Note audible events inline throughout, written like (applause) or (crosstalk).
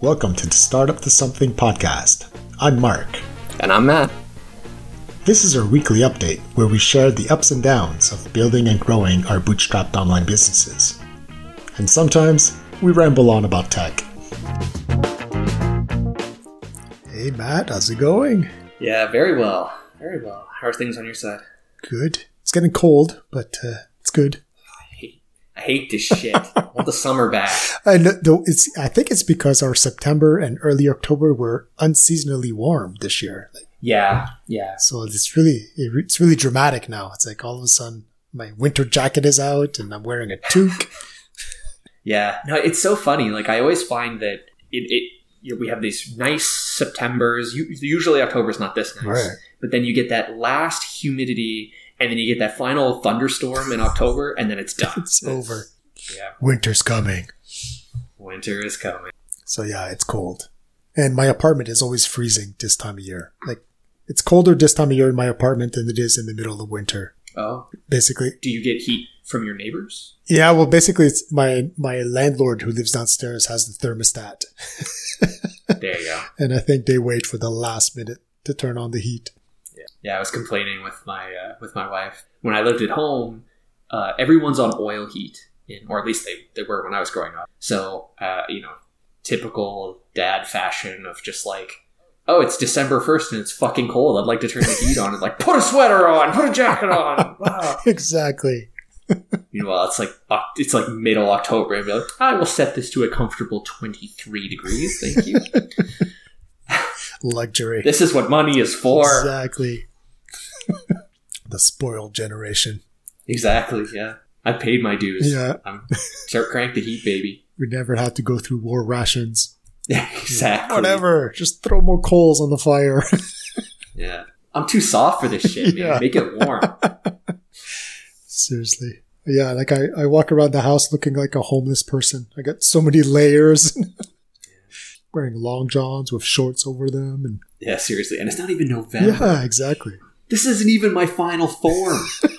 Welcome to the Startup to Something podcast. I'm Mark. And I'm Matt. This is our weekly update where we share the ups and downs of building and growing our bootstrapped online businesses. And sometimes we ramble on about tech. Hey Matt, how's it going? Yeah, very well. Very well. How are things on your side? Good. It's getting cold, but uh, it's good. I hate, this shit. I want the summer back. (laughs) I know, it's. I think it's because our September and early October were unseasonably warm this year. Like, Yeah, yeah. So it's really it's really dramatic now. It's like all of a sudden my winter jacket is out and I'm wearing a toque. (laughs) (laughs) Yeah. No, it's so funny. Like, I always find that it, it you know, we have these nice Septembers. Usually October's not this nice. Right. But then you get that last humidity, and then you get that final thunderstorm in October, and then it's done. (laughs) It's over. Yeah. Winter's coming. Winter is coming. So yeah, it's cold. And my apartment is always freezing this time of year. Like it's colder this time of year in my apartment than it is in the middle of winter. Oh. Basically. Do you get heat from your neighbors? Yeah, well basically it's my my landlord who lives downstairs has the thermostat. (laughs) There you go. and I think they wait for the last minute to turn on the heat. Yeah, I was complaining with my uh, with my wife when I lived at home. Uh, everyone's on oil heat, in, or at least they, they were when I was growing up. So uh, you know, typical dad fashion of just like, oh, it's December first and it's fucking cold. I'd like to turn the heat on and like put a sweater on, put a jacket on. (laughs) Wow. Exactly. (laughs) Meanwhile, it's like it's like middle October, and be like, I will set this to a comfortable twenty three degrees. Thank you. (laughs) Luxury. this is what money is for. Exactly. (laughs) the spoiled generation. Exactly. Yeah, I paid my dues. Yeah. I'm start crank the heat, baby. We never had to go through war rations. Yeah, (laughs) exactly. Whatever. Just throw more coals on the fire. (laughs) Yeah. I'm too soft for this shit, man. Yeah. Make it warm. Seriously. Yeah, like I, I walk around the house looking like a homeless person. I got so many layers. Wearing long johns with shorts over them and Yeah, seriously. And it's not even November. Yeah, exactly. This isn't even my final form. (laughs)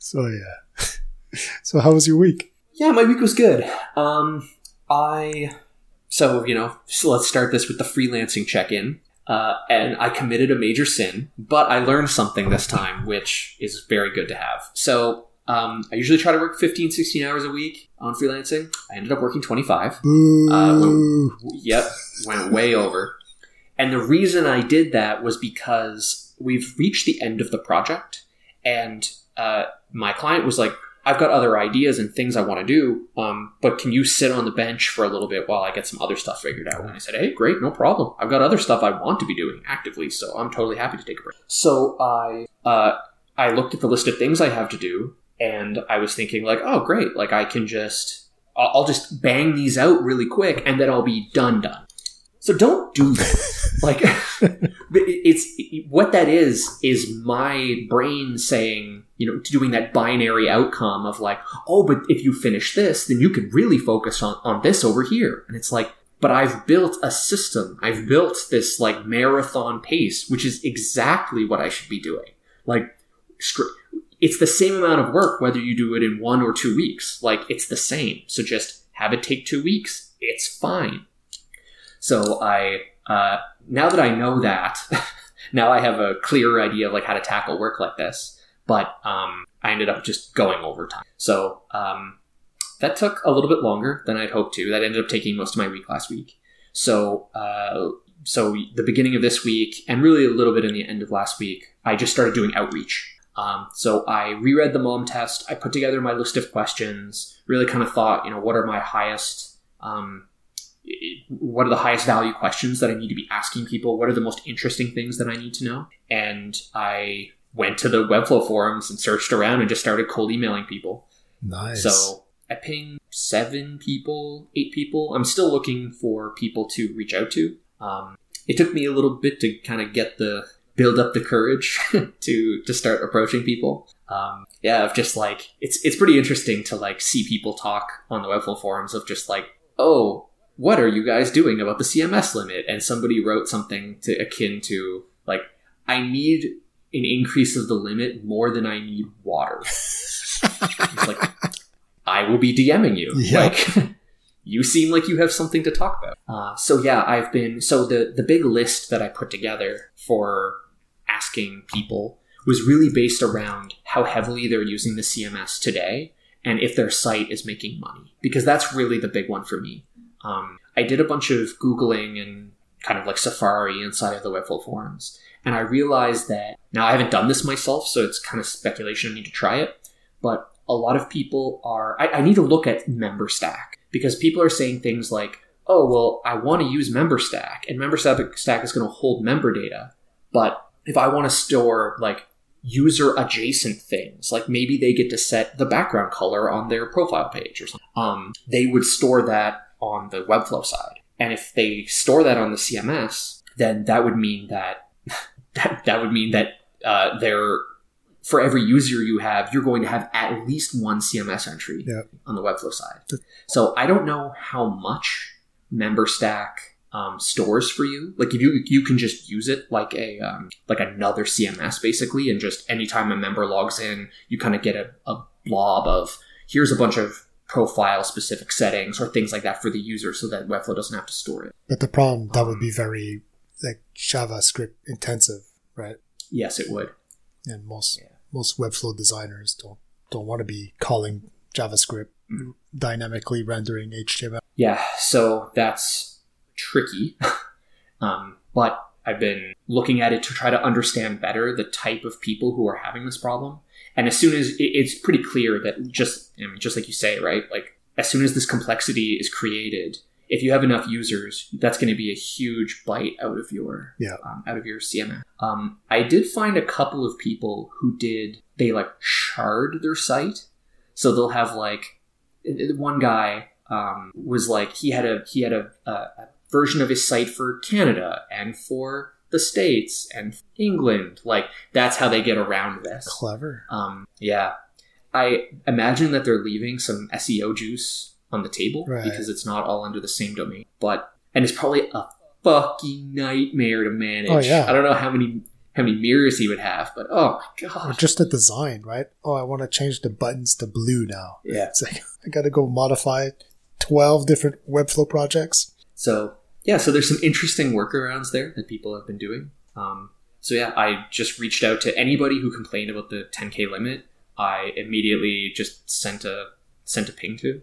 So yeah. So how was your week? yeah, my week was good. Um, I so you know, so let's start this with the freelancing check-in. Uh, and I committed a major sin, but I learned something this time, which is very good to have. So um, I usually try to work 15, 16 hours a week on freelancing. I ended up working 25. Boo. Uh, when- Yep, went way over. And the reason I did that was because we've reached the end of the project, and uh, my client was like, "I've got other ideas and things I want to do, um, but can you sit on the bench for a little bit while I get some other stuff figured out?" And I said, "Hey, great, no problem. I've got other stuff I want to be doing actively, so I'm totally happy to take a break." So I uh, I looked at the list of things I have to do, and I was thinking like, "Oh, great! Like I can just." I'll just bang these out really quick and then I'll be done done. So don't do that. (laughs) like it's what that is is my brain saying, you know, doing that binary outcome of like, oh, but if you finish this, then you can really focus on on this over here. And it's like, but I've built a system. I've built this like marathon pace, which is exactly what I should be doing. Like it's the same amount of work whether you do it in one or two weeks. Like it's the same. So just have it take two weeks. It's fine. So I uh, now that I know that, (laughs) now I have a clearer idea of like how to tackle work like this. But um, I ended up just going overtime. So um, that took a little bit longer than I'd hoped to. That ended up taking most of my week last week. So uh, so the beginning of this week and really a little bit in the end of last week, I just started doing outreach. Um, so I reread the mom test. I put together my list of questions. Really kind of thought, you know, what are my highest, um, what are the highest value questions that I need to be asking people? What are the most interesting things that I need to know? And I went to the Webflow forums and searched around and just started cold emailing people. Nice. So I pinged seven people, eight people. I'm still looking for people to reach out to. Um, it took me a little bit to kind of get the build up the courage (laughs) to to start approaching people. Um, yeah, of just like it's it's pretty interesting to like see people talk on the Webflow forums of just like, oh, what are you guys doing about the CMS limit? And somebody wrote something to akin to like, I need an increase of the limit more than I need water. it's like (laughs) I will be DMing you. Yeah. Like (laughs) you seem like you have something to talk about. Uh, so yeah, I've been so the the big list that I put together for asking people was really based around how heavily they're using the CMS today and if their site is making money because that's really the big one for me. Um, I did a bunch of googling and kind of like Safari inside of the Webflow forums, and I realized that now I haven't done this myself, so it's kind of speculation. I need to try it, but a lot of people are. I, I need to look at MemberStack because people are saying things like, "Oh, well, I want to use MemberStack, and MemberStack is going to hold member data, but if I want to store like user adjacent things, like maybe they get to set the background color on their profile page or something, um, they would store that on the Webflow side, and if they store that on the CMS, then that would mean that (laughs) that, that would mean that uh, they're for every user you have, you're going to have at least one CMS entry Yep. on the Webflow side. So I don't know how much MemberStack um, stores for you. Like if you you can just use it like a um, like another CMS basically, and just anytime a member logs in, you kind of get a, a blob of here's a bunch of profile specific settings or things like that for the user, so that Webflow doesn't have to store it. But the problem that would be very like JavaScript intensive, right? Yes, it would. And most Yeah. most Webflow designers don't don't want to be calling JavaScript Mm. dynamically rendering HTML. Yeah, so that's tricky. (laughs) um, but I've been looking at it to try to understand better the type of people who are having this problem. And as soon as it's pretty clear that just, I mean, just like you say, right? Like as soon as this complexity is created, if you have enough users, that's going to be a huge bite out of your Yeah. um, out of your CMS. Um, I did find a couple of people who did they like shard their site, so they'll have like one guy um, was like he had a he had a, a, a version of his site for Canada and for the states and England. Like that's how they get around this. Clever. Um, yeah, I imagine that they're leaving some SEO juice on the table Right. because it's not all under the same domain. But and it's probably a fucking nightmare to manage. Oh, yeah. I don't know how many how many mirrors he would have, but oh my Or god, just the design, right? Oh, I want to change the buttons to blue now. yeah. It's like (laughs) I got to go modify twelve different Webflow projects. So yeah, so there's some interesting workarounds there that people have been doing. Um, so yeah, I just reached out to anybody who complained about the 10k limit. I immediately just sent a sent a ping to,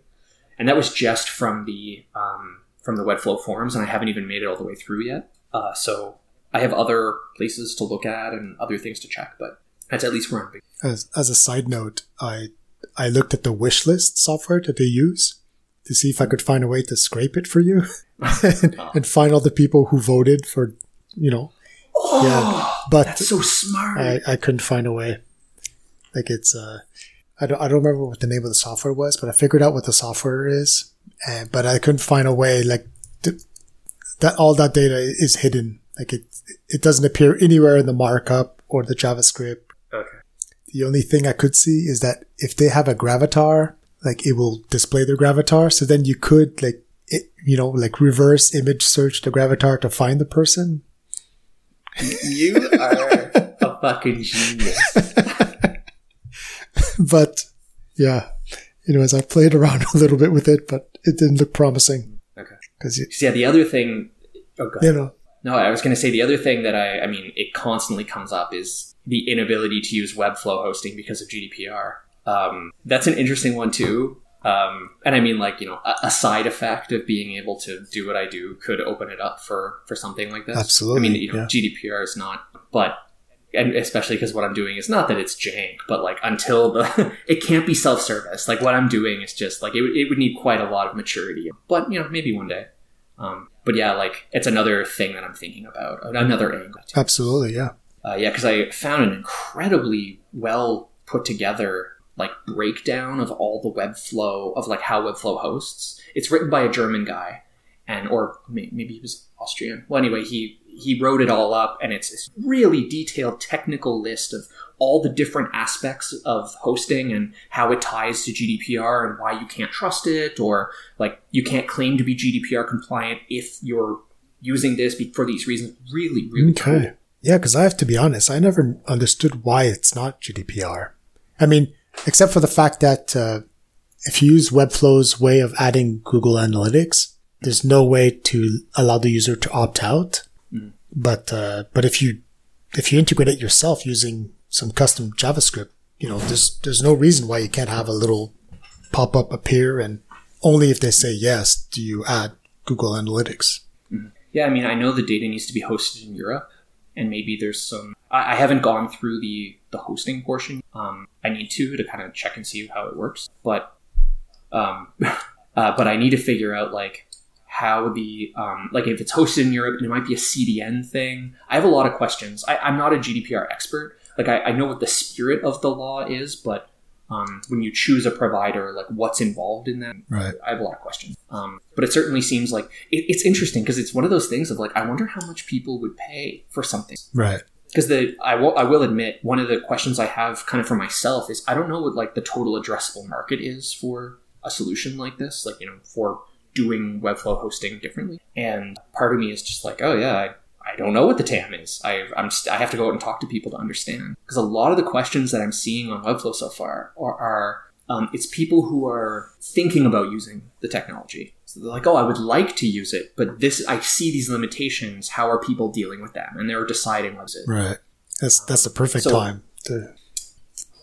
and that was just from the um, from the Webflow forums, and I haven't even made it all the way through yet. Uh, so I have other places to look at and other things to check, but that's at least where I'm. As as a side note, I I looked at the wish list software that they use to see if I could find a way to scrape it for you (laughs) (laughs) and, and find all the people who voted for, you know. Oh, But that's so smart. I, I couldn't find a way. Like it's uh, I don't I don't remember what the name of the software was, but I figured out what the software is, uh, but I couldn't find a way like to, that all that data is hidden. Like it it doesn't appear anywhere in the markup or the JavaScript. okay. The only thing I could see is that if they have a gravatar, like it will display their gravatar. So then you could like it, you know like reverse image search the gravatar to find the person. You are a fucking genius. (laughs) but yeah, anyways, I played around (laughs) a little bit with it, but it didn't look promising Okay. because yeah, the other thing. Oh god. you know No, I was going to say the other thing that I, I mean, it constantly comes up is the inability to use Webflow hosting because of GDPR. Um, that's an interesting one too. Um, and I mean, like you know, a, a side effect of being able to do what I do could open it up for for something like this. Absolutely, I mean, you know, yeah. GDPR is not, but and especially because what I'm doing is not that it's jank, but like until the (laughs) it can't be self service. Like what I'm doing is just like it, would- it would need quite a lot of maturity. But you know, maybe one day. Um, but yeah, like it's another thing that I'm thinking about, another angle. absolutely yeah. Uh, yeah, because I found an incredibly well put together like breakdown of all the Webflow of like how Webflow hosts. It's written by a German guy, and or may- maybe he was Austrian. Well, anyway, he he wrote it all up, and it's this really detailed technical list of all the different aspects of hosting and how it ties to GDPR and why you can't trust it, or like you can't claim to be GDPR compliant if you're using this for these reasons. Really, really cool. Yeah, because I have to be honest, I never understood why it's not GDPR. I mean, except for the fact that uh, if you use Webflow's way of adding Google Analytics, there's no way to allow the user to opt out. Mm. But uh, but if you if you integrate it yourself using some custom JavaScript, you know, there's there's no reason why you can't have a little pop up appear, and only if they say yes do you add Google Analytics. Yeah, I mean, I know the data needs to be hosted in Europe, and maybe there's some. I, I haven't gone through the the hosting portion. Um, I need to to kind of check and see how it works, but um, (laughs) uh, but I need to figure out like how the um, like if it's hosted in Europe and it might be a CDN thing. I have a lot of questions. I, I'm not a GDPR expert. Like I, I know what the spirit of the law is, but um, when you choose a provider, like what's involved in that, Right. I have a lot of questions. Um, but it certainly seems like it, it's interesting because it's one of those things of like I wonder how much people would pay for something. Right. Because the I will I will admit one of the questions I have kind of for myself is I don't know what like the total addressable market is for a solution like this, like you know for doing Webflow hosting differently. And part of me is just like, oh yeah, I, I don't know what the TAM is. I I'm I have to go out and talk to people to understand because a lot of the questions that I'm seeing on Webflow so far are, are um, it's people who are thinking about using the technology. Like, oh, I would like to use it, but this I see these limitations. How are people dealing with them? And they're deciding what's it. Right. That's that's the perfect So- time to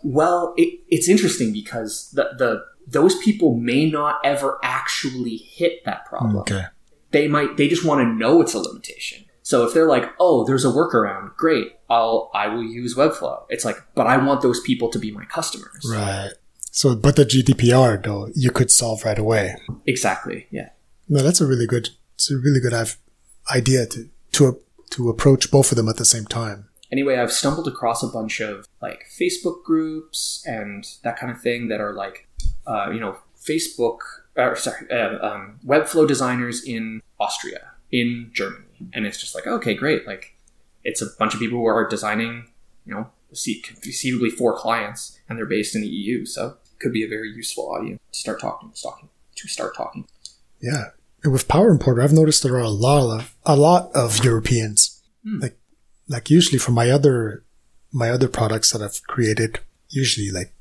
Well, it, it's interesting because the the those people may not ever actually hit that problem. okay. They might they just want to know it's a limitation. So if they're like, "Oh, there's a workaround, great. I'll I will use Webflow." It's like, "But I want those people to be my customers." Right. So, but the GDPR though, you could solve right away. Exactly. Yeah. No, that's a really good. It's a really good idea to to to approach both of them at the same time. anyway, I've stumbled across a bunch of like Facebook groups and that kind of thing that are like, uh, you know, Facebook, or sorry, uh, um, Webflow designers in Austria, in Germany, and it's just like, okay, great, like it's a bunch of people who are designing, you know, conceivably for clients, and they're based in the EU, so could be a very useful audience to start talking, talking to start talking. Yeah. And with Power Importer, I've noticed there are a lot of a lot of Europeans. Hmm. Like like usually for my other my other products that I've created, usually like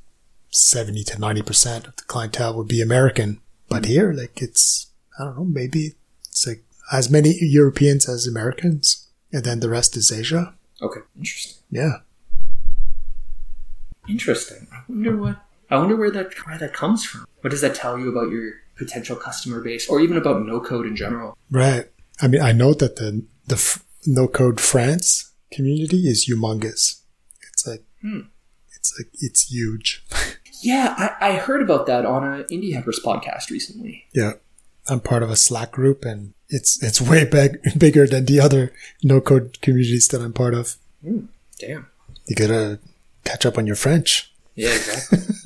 seventy to ninety percent of the clientele would be American. But here, like it's I don't know, maybe it's like as many Europeans as Americans, and then the rest is Asia. Okay, interesting. Yeah. Interesting. I wonder what. I wonder where that where that comes from. What does that tell you about your potential customer base, or even about no code in general? Right. I mean, I know that the the f- no code France community is humongous. It's like Hmm. it's like it's huge. (laughs) Yeah, I, I heard about that on a Indie Hackers podcast recently. yeah, I'm part of a Slack group, and it's it's way big, (laughs) bigger than the other no code communities that I'm part of. Damn. You gotta catch up on your French. Yeah, exactly. (laughs)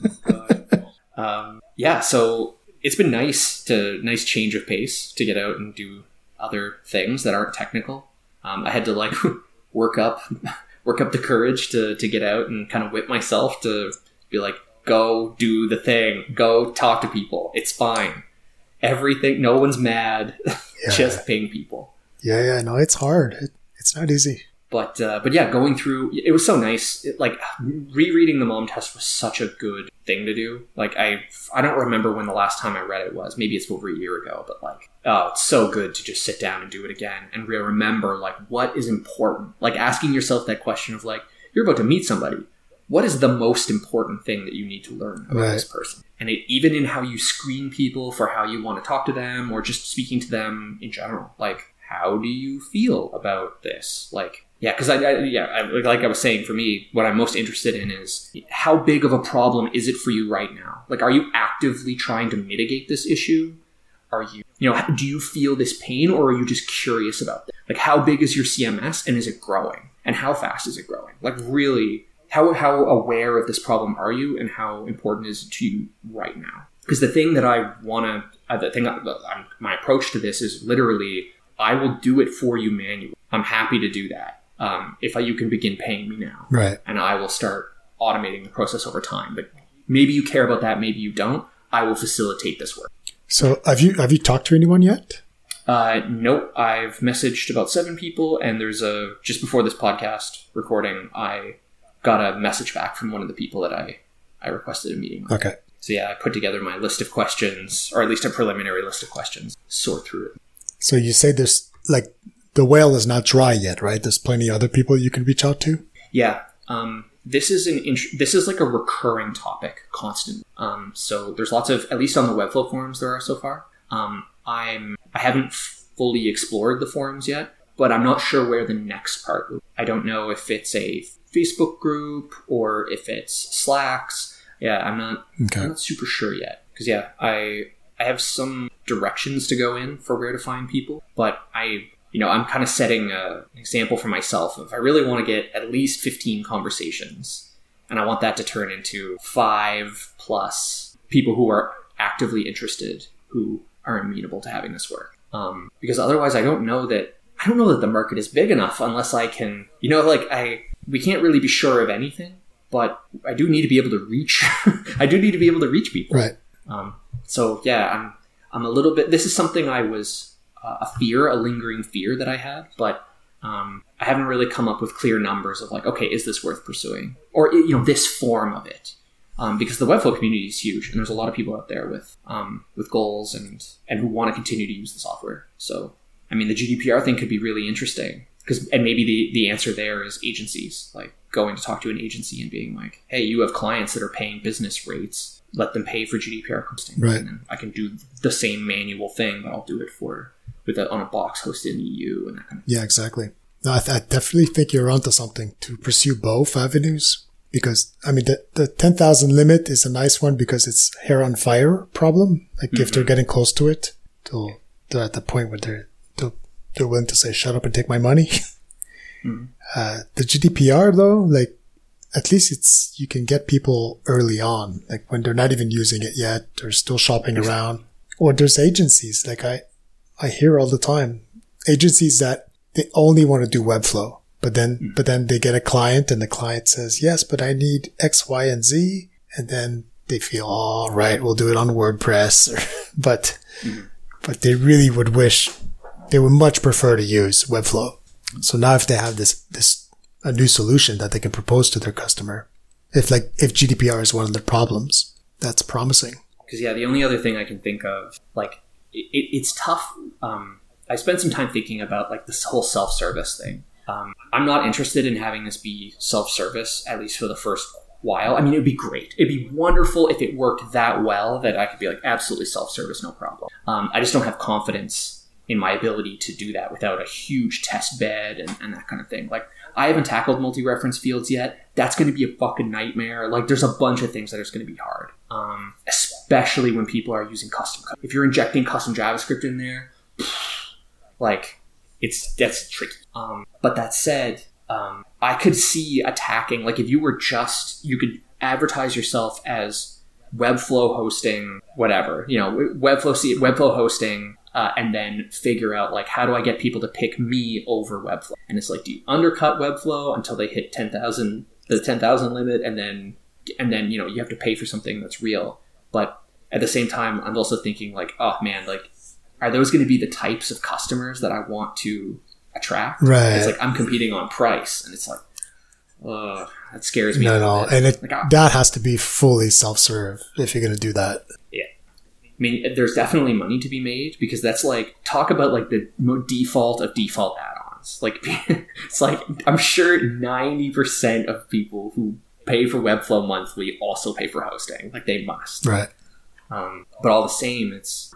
um, yeah, so it's been nice to nice change of pace to get out and do other things that aren't technical. Um, I had to like (laughs) work up (laughs) work up the courage to to get out and kind of whip myself to be like, go do the thing, go talk to people. It's fine. Everything, no one's mad. (laughs) Yeah. Just ping people. Yeah, yeah, no, it's hard. It, it's not easy. But uh, but yeah, going through it was so nice. It, like rereading the mom test was such a good thing to do. Like I I don't remember when the last time I read it was. Maybe it's over a year ago. But like oh, it's so good to just sit down and do it again and re- remember like what is important. Like asking yourself that question of like you're about to meet somebody. What is the most important thing that you need to learn about Right. this person? And it, even in how you screen people for how you want to talk to them or just speaking to them in general, like how do you feel about this? Like, yeah, because I, I, yeah, I, like I was saying, for me, what I'm most interested in is how big of a problem is it for you right now? Like, are you actively trying to mitigate this issue? Are you, you know, do you feel this pain or are you just curious about it? Like, how big is your CMS and is it growing? And how fast is it growing? Like, really, how, how aware of this problem are you and how important is it to you right now? Because the thing that I want to, uh, the thing, I, I'm, my approach to this is literally, I will do it for you manually. I'm happy to do that. Um, if I, you can begin paying me now Right. and I will start automating the process over time. But maybe you care about that, maybe you don't. I will facilitate this work. So have you have you talked to anyone yet? Uh, nope. I've messaged about seven people, and there's a just before this podcast recording, I got a message back from one of the people that I I requested a meeting. On. Okay. so yeah, I put together my list of questions, or at least a preliminary list of questions, sort through it. So you say there's like the whale is not dry yet, right? There's plenty of other people you can reach out to. Yeah. Um, this is an int- this is like a recurring topic, constant. Um, so there's lots of at least on the Webflow forums there are so far. Um, I'm I haven't fully explored the forums yet, but I'm not sure where the next part. I don't know if it's a Facebook group or if it's Slacks. Yeah, I'm not. Okay. I'm not super sure yet because yeah, I I have some directions to go in for where to find people, but I you know I'm kind of setting a, an example for myself. If I really want to get at least 15 conversations, and I want that to turn into five plus people who are actively interested who are amenable to having this work. Um, because otherwise, I don't know that I don't know that the market is big enough unless I can, you know, like I we can't really be sure of anything, but I do need to be able to reach. (laughs) I do need to be able to reach people. Right. Um, so yeah, I'm I'm a little bit. This is something I was a fear, a lingering fear that I had, but um, I haven't really come up with clear numbers of like, okay, is this worth pursuing, or you know, this form of it. Um, because the Webflow community is huge, and there's a lot of people out there with um, with goals and and who want to continue to use the software. So, I mean, the GDPR thing could be really interesting because, and maybe the the answer there is agencies, like going to talk to an agency and being like, hey, you have clients that are paying business rates, let them pay for GDPR hosting, Right. and I can do the same manual thing, but I'll do it for with a, on a box hosted in the EU and that kind of. Yeah, exactly. No, I, th- I definitely think you're onto something to pursue both avenues because I mean the the ten thousand limit is a nice one because it's hair on fire problem. Like if they're getting close to it, they'll they're at the point where they're they're, they're willing to say shut up and take my money. (laughs) uh, the GDPR though, like at least it's you can get people early on, like when they're not even using it yet, they're still shopping around. Or there's agencies like I I hear all the time agencies that they only want to do Webflow, but then hmm. but then they get a client and the client says yes, but I need X, Y, and Z, and then they feel all right, we'll do it on WordPress, (laughs) but hmm. but they really would wish they would much prefer to use Webflow. So now if they have this this a new solution that they can propose to their customer, if like if GDPR is one of their problems, that's promising. Because yeah, the only other thing I can think of, like, it, it's tough. Um, I spent some time thinking about like this whole self-service thing. Um, I'm not interested in having this be self-service, at least for the first while. I mean, it'd be great. It'd be wonderful if it worked that well that I could be like absolutely self-service, no problem. Um, I just don't have confidence in my ability to do that without a huge test bed and, and that kind of thing. Like, I haven't tackled multi-reference fields yet. That's going to be a fucking nightmare. Like, there's a bunch of things that are going to be hard, um, especially when people are using custom. If you're injecting custom JavaScript in there, like, it's that's tricky. Um, but that said, um, I could see attacking. Like, if you were just, you could advertise yourself as Webflow hosting, whatever. You know, Webflow Webflow hosting uh, and then figure out like how do I get people to pick me over Webflow? And it's like, do you undercut Webflow until they hit ten thousand the ten thousand limit, and then and then you know you have to pay for something that's real. But at the same time, I'm also thinking like, oh man, like are those going to be the types of customers that I want to attract? Right. It's like I'm competing on price, and it's like, uh, that scares me. a No, little no, bit. and it Like, I- that has to be fully self-serve if you're going to do that. I mean, there's definitely money to be made because that's like talk about like the default of default add-ons. Like (laughs) it's like I'm sure ninety percent of people who pay for Webflow monthly also pay for hosting. Like they must. Right. Um, but all the same, it's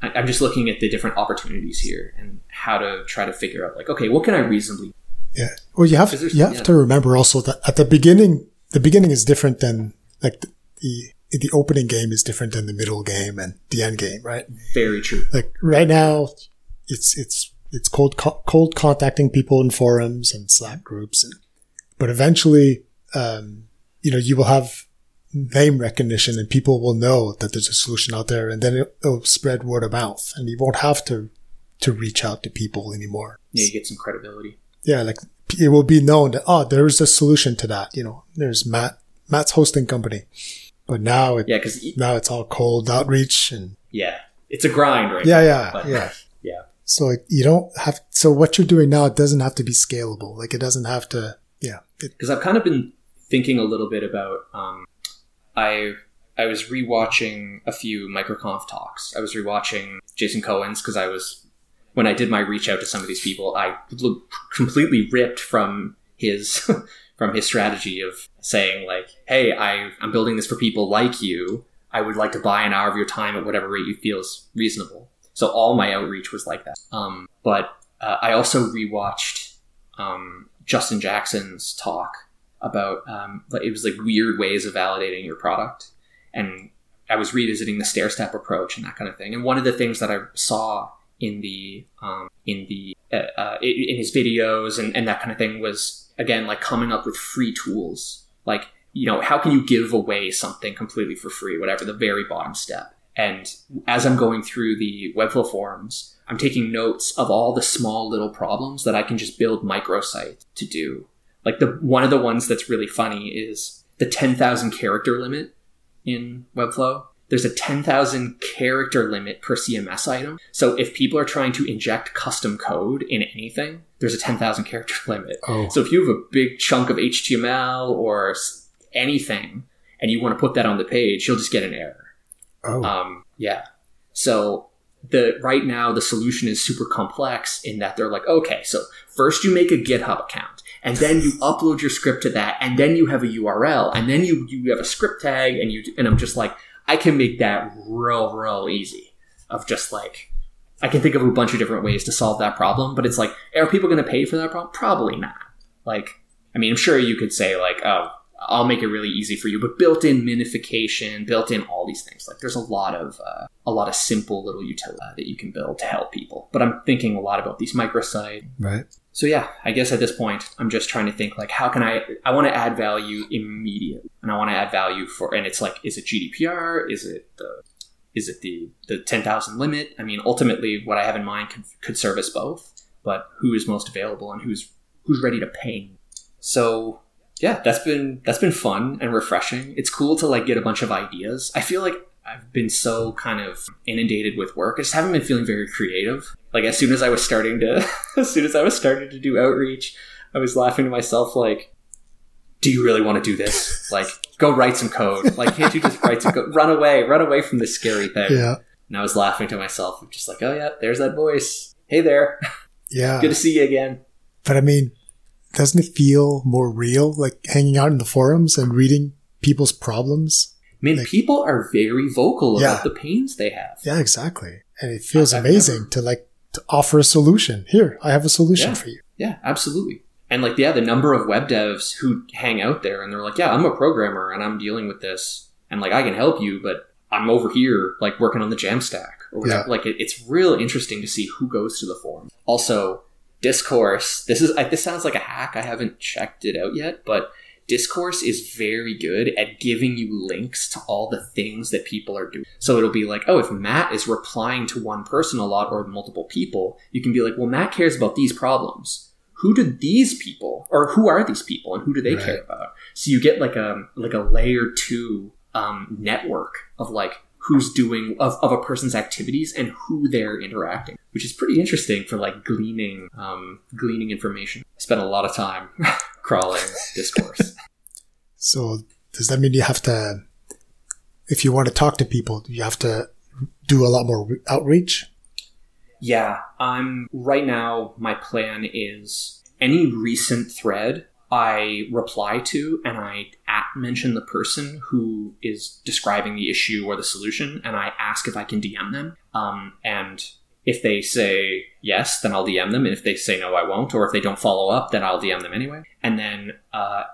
I'm just looking at the different opportunities here and how to try to figure out like okay, what can I reasonably Yeah. Well, you have you have yeah. to remember also that at the beginning, the beginning is different than like the, the the opening game is different than the middle game and the end game, right? very true. Like right now, it's it's it's cold co- cold contacting people in forums and Slack groups, and but eventually, um, you know, you will have name recognition and people will know that there's a solution out there, and then it, it'll spread word of mouth, and you won't have to to reach out to people anymore. Yeah, you get some credibility. yeah, like it will be known that oh, there is a solution to that. You know, there's Matt Matt's hosting company, but now it Yeah, because now it's all cold outreach and yeah, it's a grind right yeah, now, yeah, but- yeah. (laughs) yeah. So it- you don't have. So what you're doing now, it doesn't have to be scalable. Like it doesn't have to. Yeah. Because I've kind of been thinking a little bit about um, I I was rewatching a few microconf talks. I was rewatching Jason Cohen's because I was when I did my reach out to some of these people, I looked completely ripped from his (laughs) from his strategy of saying like, "Hey, I I'm building this for people like you. I would like to buy an hour of your time at whatever rate you feel is reasonable." So all my outreach was like that. Um, but uh, I also rewatched um, Justin Jackson's talk about um, it was like weird ways of validating your product, and I was revisiting the stair step approach and that kind of thing. And one of the things that I saw in the um, in the uh, uh, in his videos and, and that kind of thing was again like coming up with free tools like you know how can you give away something completely for free whatever the very bottom step? And as i'm going through the webflow forums i'm taking notes of all the small little problems that i can just build microsite to do. Like the one of the ones that's really funny is the 10000 character limit in webflow there's a 10,000 character limit per CMS item. So if people are trying to inject custom code in anything, there's a 10,000 (laughs) character limit. Oh. So if you have a big chunk of HTML or anything and you want to put that on the page, you'll just get an error. Oh. Um, yeah. So the right now the solution is super complex in that they're like, okay, so first you make a GitHub account and then you (laughs) upload your script to that and then you have a URL and then you, you have a script tag and you, and I'm just like, I can make that real, real easy of just like, I can think of a bunch of different ways to solve that problem, but it's like, are people going to pay for that problem? Probably not. Like, I mean, I'm sure you could say like, oh, I'll make it really easy for you, but built-in minification, built-in all these things. Like, there's a lot of uh, a lot of simple little utility that you can build to help people. But I'm thinking a lot about these microsite. Right. So yeah, I guess at this point, I'm just trying to think like, how can I? I want to add value immediately, and I want to add value for. And it's like, is it GDPR? Is it the is it the the 10,000 limit? I mean, ultimately, what I have in mind could, could service both, but who is most available and who's who's ready to pay? So yeah, that's been that's been fun and refreshing. It's cool to like get a bunch of ideas. I feel like I've been so kind of inundated with work. I just haven't been feeling very creative. Like as soon as I was starting to (laughs) as soon as I was starting to do outreach, I was laughing to myself like, do you really want to do this? (laughs) Like, go write some code. Like, can't you just write some code? Run away, run away from this scary thing. Yeah. And I was laughing to myself. I'm just like, oh yeah, there's that voice. Hey there. Yeah. Good to see you again. But I mean, doesn't it feel more real, like hanging out in the forums and reading people's problems? I mean, Like- people are very vocal Yeah. about the pains they have. Yeah, exactly. And it feels amazing never- to like to offer a solution. Here, I have a solution Yeah. for you. Yeah, absolutely. And like, yeah, the number of web devs who hang out there and they're like, yeah, I'm a programmer and I'm dealing with this and like I can help you, but I'm over here like working on the Jamstack or whatever. Yeah. Like, it, it's real interesting to see who goes to the forum. Also, Discourse. This is I, this sounds like a hack. I haven't checked it out yet, but Discourse is very good at giving you links to all the things that people are doing. So it'll be like, oh, if Matt is replying to one person a lot or multiple people, you can be like, well, Matt cares about these problems. Who do these people, or who are these people, and who do they Right. care about? So you get like a like a layer two um, network of like who's doing of, of a person's activities and who they're interacting, which is pretty interesting for like gleaning um, gleaning information. I spent a lot of time (laughs) crawling discourse. So does that mean you have to, if you want to talk to people, you have to do a lot more outreach? Yeah, I'm right now. My plan is any recent thread I reply to and I at mention the person who is describing the issue or the solution, and I ask if I can DM them. Um, and if they say yes, then I'll DM them, and if they say no, I won't. Or if they don't follow up, then I'll DM them anyway. And then uh,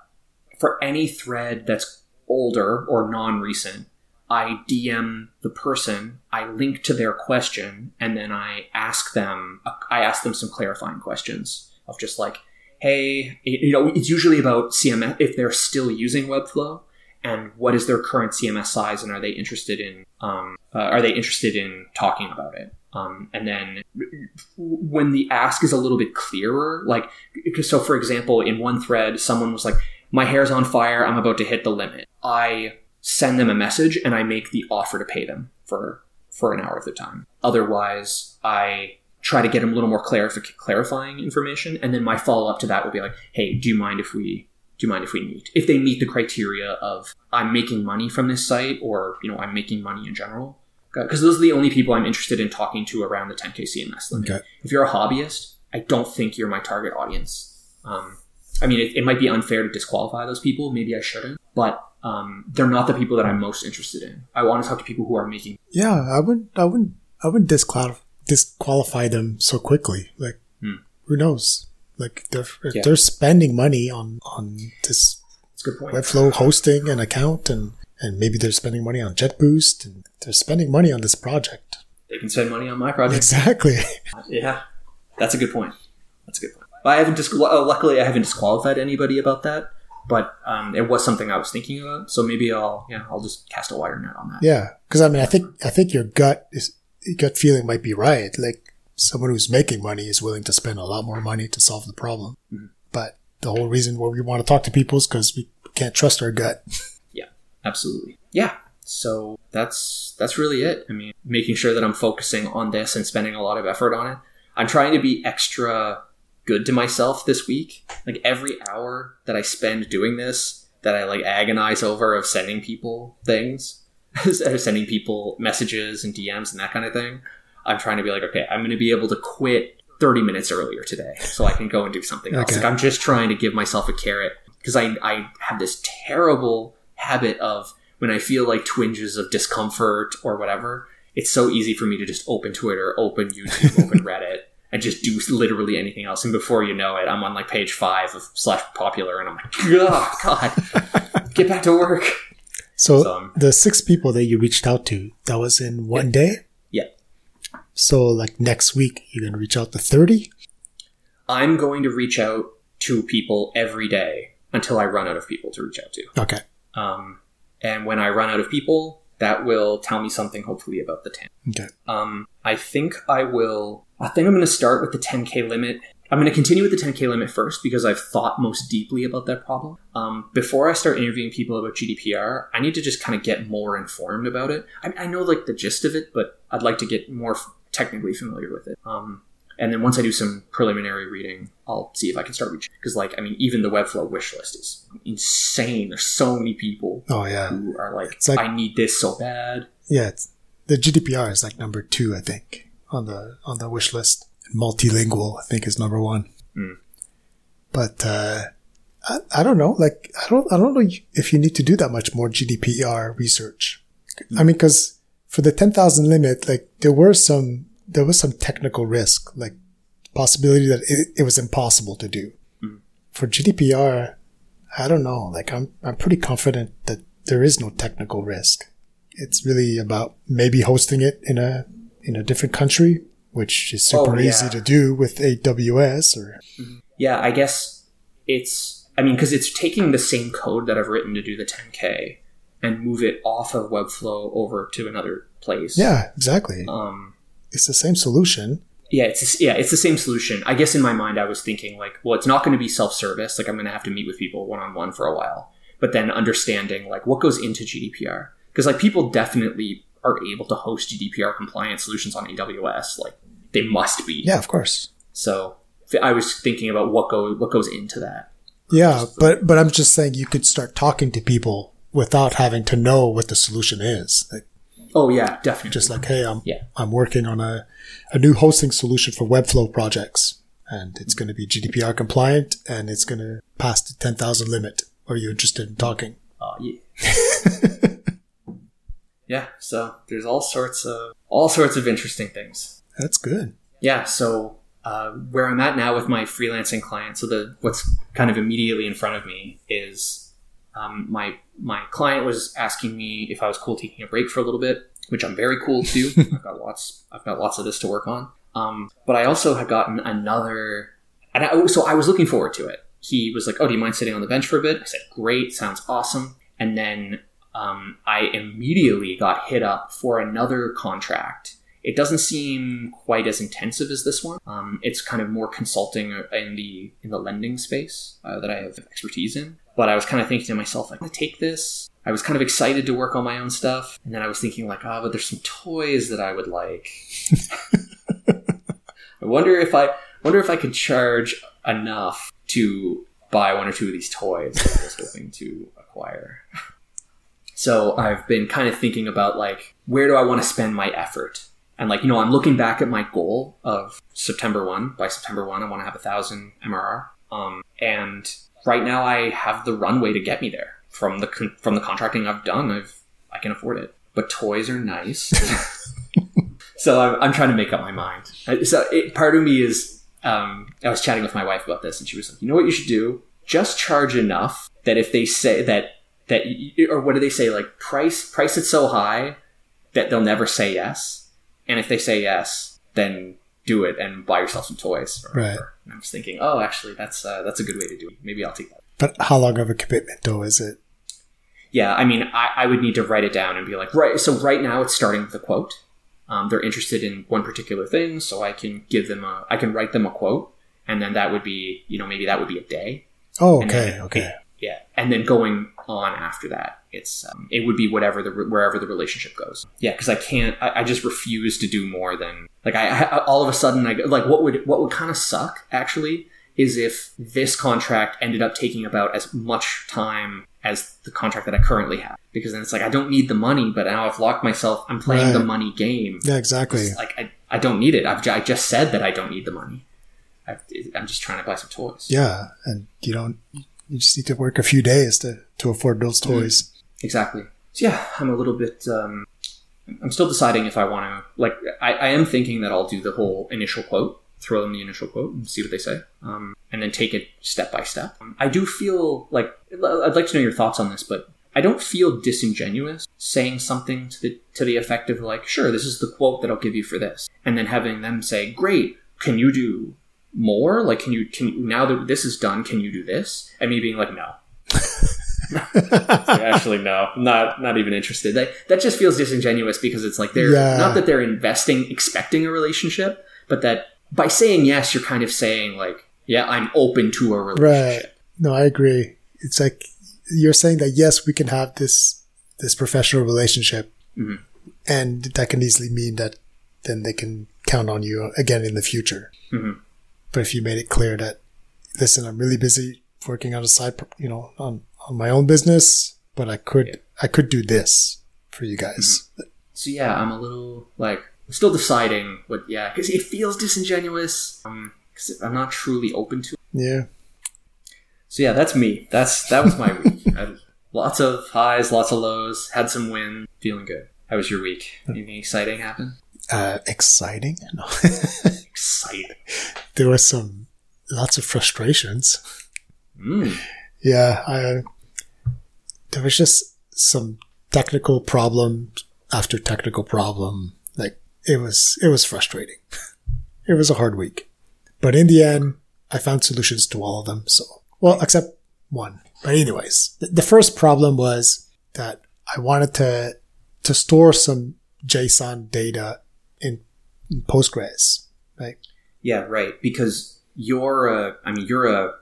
for any thread that's older or non-recent, I DM the person, I link to their question, and then I ask them, I ask them some clarifying questions of just like, hey, you know, it's usually about CMS if they're still using Webflow, and what is their current CMS size, and are they interested in, um, uh, are they interested in talking about it? Um, and then when the ask is a little bit clearer, like, so for example, in one thread, someone was like, my hair's on fire, I'm about to hit the limit. I send them a message and I make the offer to pay them for for an hour of their time. Otherwise, I try to get them a little more clarific- clarifying information, and then my follow up to that will be like, "Hey, do you mind if we do you mind if we meet? If they meet the criteria of I'm making money from this site or, you know, I'm making money in general. Because those are the only people I'm interested in talking to around the 10K CMS limit. Okay. If you're a hobbyist, I don't think you're my target audience. Um, I mean, it, it might be unfair to disqualify those people. Maybe I shouldn't, but um, they're not the people that I'm most interested in. I want to talk to people who are making. Yeah, I wouldn't, I wouldn't, I wouldn't disqualify, disqualify them so quickly. Like, Hmm. who knows? Like, they're, Yeah. they're spending money on, on this good point. Webflow hosting an account and, and maybe they're spending money on JetBoost and they're spending money on this project. They can spend money on my project. Exactly. (laughs) Yeah, that's a good point. That's a good point. I haven't uh, luckily I haven't disqualified anybody about that, but um, it was something I was thinking about. So maybe I'll yeah I'll just cast a wire net on that. Yeah. Cause I mean, I think, I think your gut is, your gut feeling might be right. Like someone who's making money is willing to spend a lot more money to solve the problem. Mhm. But the whole reason why we want to talk to people is because we can't trust our gut. (laughs) Yeah, absolutely. Yeah. So that's that's really it. I mean, making sure that I'm focusing on this and spending a lot of effort on it. I'm trying to be extra good to myself this week. Like every hour that I spend doing this, that I like agonize over of sending people things, (laughs) or sending people messages and DMs and that kind of thing. I'm trying to be like, okay, I'm going to be able to quit 30 minutes earlier today so I can go and do something else. Okay. Like I'm just trying to give myself a carrot because I, I have this terrible habit of when I feel like twinges of discomfort or whatever, it's so easy for me to just open Twitter, open YouTube, (laughs) open Reddit, and just do literally anything else. And before you know it, I'm on like page five of slash popular, and I'm like, oh, God, (laughs) get back to work. So, So, um, the six people that you reached out to, that was in one day? Yeah. So like next week, you're to reach out to 30? I'm going to reach out to people every day until I run out of people to reach out to. Okay. Um, and when I run out of people, that will tell me something hopefully about the 10. Okay. Um, I think I will. I think I'm going to start with the 10k limit. I'm going to continue with the 10k limit first because I've thought most deeply about that problem. Um, before I start interviewing people about GDPR, I need to just kind of get more informed about it. I, I know like the gist of it, but I'd like to get more f- technically familiar with it. Um, and then once I do some preliminary reading, I'll see if I can start reaching. Because like, I mean, even the Webflow wish list is insane. There's so many people Oh, yeah. who are like, like- I need this so bad. Yeah. It's, the GDPR is like number two, I think, on the, on the wish list. Multilingual, I think, is number one. Hmm. But, uh, I, I don't know. Like, I don't, I don't know if you need to do that much more GDPR research. I mean, cause for the 10,000 limit, like there were some, there was some technical risk, like possibility that it, it was impossible to do. Hmm. For GDPR, I don't know. Like I'm, I'm pretty confident that there is no technical risk. It's really about maybe hosting it in a, in a different country, which is super Oh, yeah. easy to do with AWS or, Yeah, I guess it's. I mean, because it's taking the same code that I've written to do the 10k and move it off of Webflow over to another place. yeah, exactly. Um. It's the same solution. Yeah, it's yeah, it's the same solution. I guess in my mind, I was thinking like, well, it's not going to be self-service. Like, I'm going to have to meet with people one-on-one for a while. But then understanding like what goes into GDPR, because like people definitely are able to host GDPR compliant solutions on AWS. Like, they must be. Yeah, of course. So I was thinking about what go what goes into that. Yeah, but but I'm just saying you could start talking to people without having to know what the solution is. Like Oh yeah, definitely. just like, hey, I'm Yeah. I'm working on a a new hosting solution for Webflow projects, and it's going to be GDPR compliant, and it's going to pass the ten thousand limit. Are you interested in talking? Uh, yeah. (laughs) yeah. So there's all sorts of all sorts of interesting things. That's good. Yeah. So uh, where I'm at now with my freelancing client, so the what's kind of immediately in front of me is um, my my client was asking me if I was cool taking a break for a little bit, which I'm very cool to. (laughs) I've got lots I've got lots of this to work on. Um, but I also had gotten another, and I, so I was looking forward to it. He was like, "Oh, do you mind sitting on the bench for a bit?" I said, "Great, sounds awesome." And then um, I immediately got hit up for another contract. It doesn't seem quite as intensive as this one. Um, it's kind of more consulting in the in the lending space uh, that I have expertise in. But I was kind of thinking to myself, like, I take this. I was kind of excited to work on my own stuff, and then I was thinking, like, oh, but there's some toys that I would like. (laughs) I wonder if I wonder if I could charge enough to buy one or two of these toys that I was hoping to acquire. (laughs) So I've been kind of thinking about like where do I want to spend my effort? And like, you know, I'm looking back at my goal of September 1. By September 1, I want to have a thousand MRR. Um, and right now I have the runway to get me there from the, con- from the contracting I've done. I've, I can afford it, but toys are nice. (laughs) so I'm, I'm trying to make up my mind. So it, part of me is, um, I was chatting with my wife about this and she was like, you know what you should do? Just charge enough that if they say that, that, or what do they say? Like price, price it so high that they'll never say yes. And if they say yes, then do it and buy yourself some toys. Or Right. And I was thinking, oh, actually, that's uh, that's a good way to do it. Maybe I'll take that. But how long of a commitment though is it? Yeah, I mean, I, I would need to write it down and be like, right. So right now, it's starting with a quote. Um, they're interested in one particular thing, so I can give them a, I can write them a quote, and then that would be, you know, maybe that would be a day. Oh, okay, then- okay. Yeah, and then going on after that, it's um, it would be whatever the wherever the relationship goes. Yeah, because I can't. I, I just refuse to do more than like I, I all of a sudden I like what would what would kind of suck actually is if this contract ended up taking about as much time as the contract that I currently have because then it's like I don't need the money, but now I've locked myself. I'm playing the money game. Yeah, exactly. It's like I, I don't need it. I've, I just said that I don't need the money. I, I'm just trying to buy some toys. Yeah, and you don't. You just need to work a few days to to afford those Mm-hmm. toys. Exactly. So yeah, I'm a little bit. Um, I'm still deciding if I want to. Like, I, I am thinking that I'll do the whole initial quote, throw them the initial quote, and see what they say, um, and then take it step by step. I do feel like I'd like to know your thoughts on this, but I don't feel disingenuous saying something to the to the effect of like, "Sure, this is the quote that I'll give you for this," and then having them say, "Great, can you do more? Like, can you can now that this is done, can you do this?" And me being like, "No." (laughs) actually no not not even interested that that just feels disingenuous because it's like they're Yeah. not that they're investing expecting a relationship but that by saying yes you're kind of saying like yeah i'm open to a relationship Right. No, I agree. It's like you're saying that yes, we can have this this professional relationship, Mhm. and that can easily mean that then they can count on you again in the future. Mhm. But if you made it clear that listen, I'm really busy working on a side, you know, on on my own business, but I could Yeah. I could do this for you guys. so yeah i'm a little like i'm still deciding what yeah because it feels disingenuous um because i'm not truly open to it Yeah. so yeah that's me that's that was my week (laughs) lots of highs lots of lows had some win feeling good how was your week anything exciting happen Uh, exciting. (laughs) No. exciting there was some lots of frustrations. mm. Yeah, I, uh, there was just some technical problem after technical problem. Like it was, it was frustrating. (laughs) It was a hard week, but in the end, I found solutions to all of them. So, well, except one. But anyways, the, the first problem was that I wanted to to store some JSON data in, in Postgres, right? Yeah, right. Because you're a, I mean, you're a,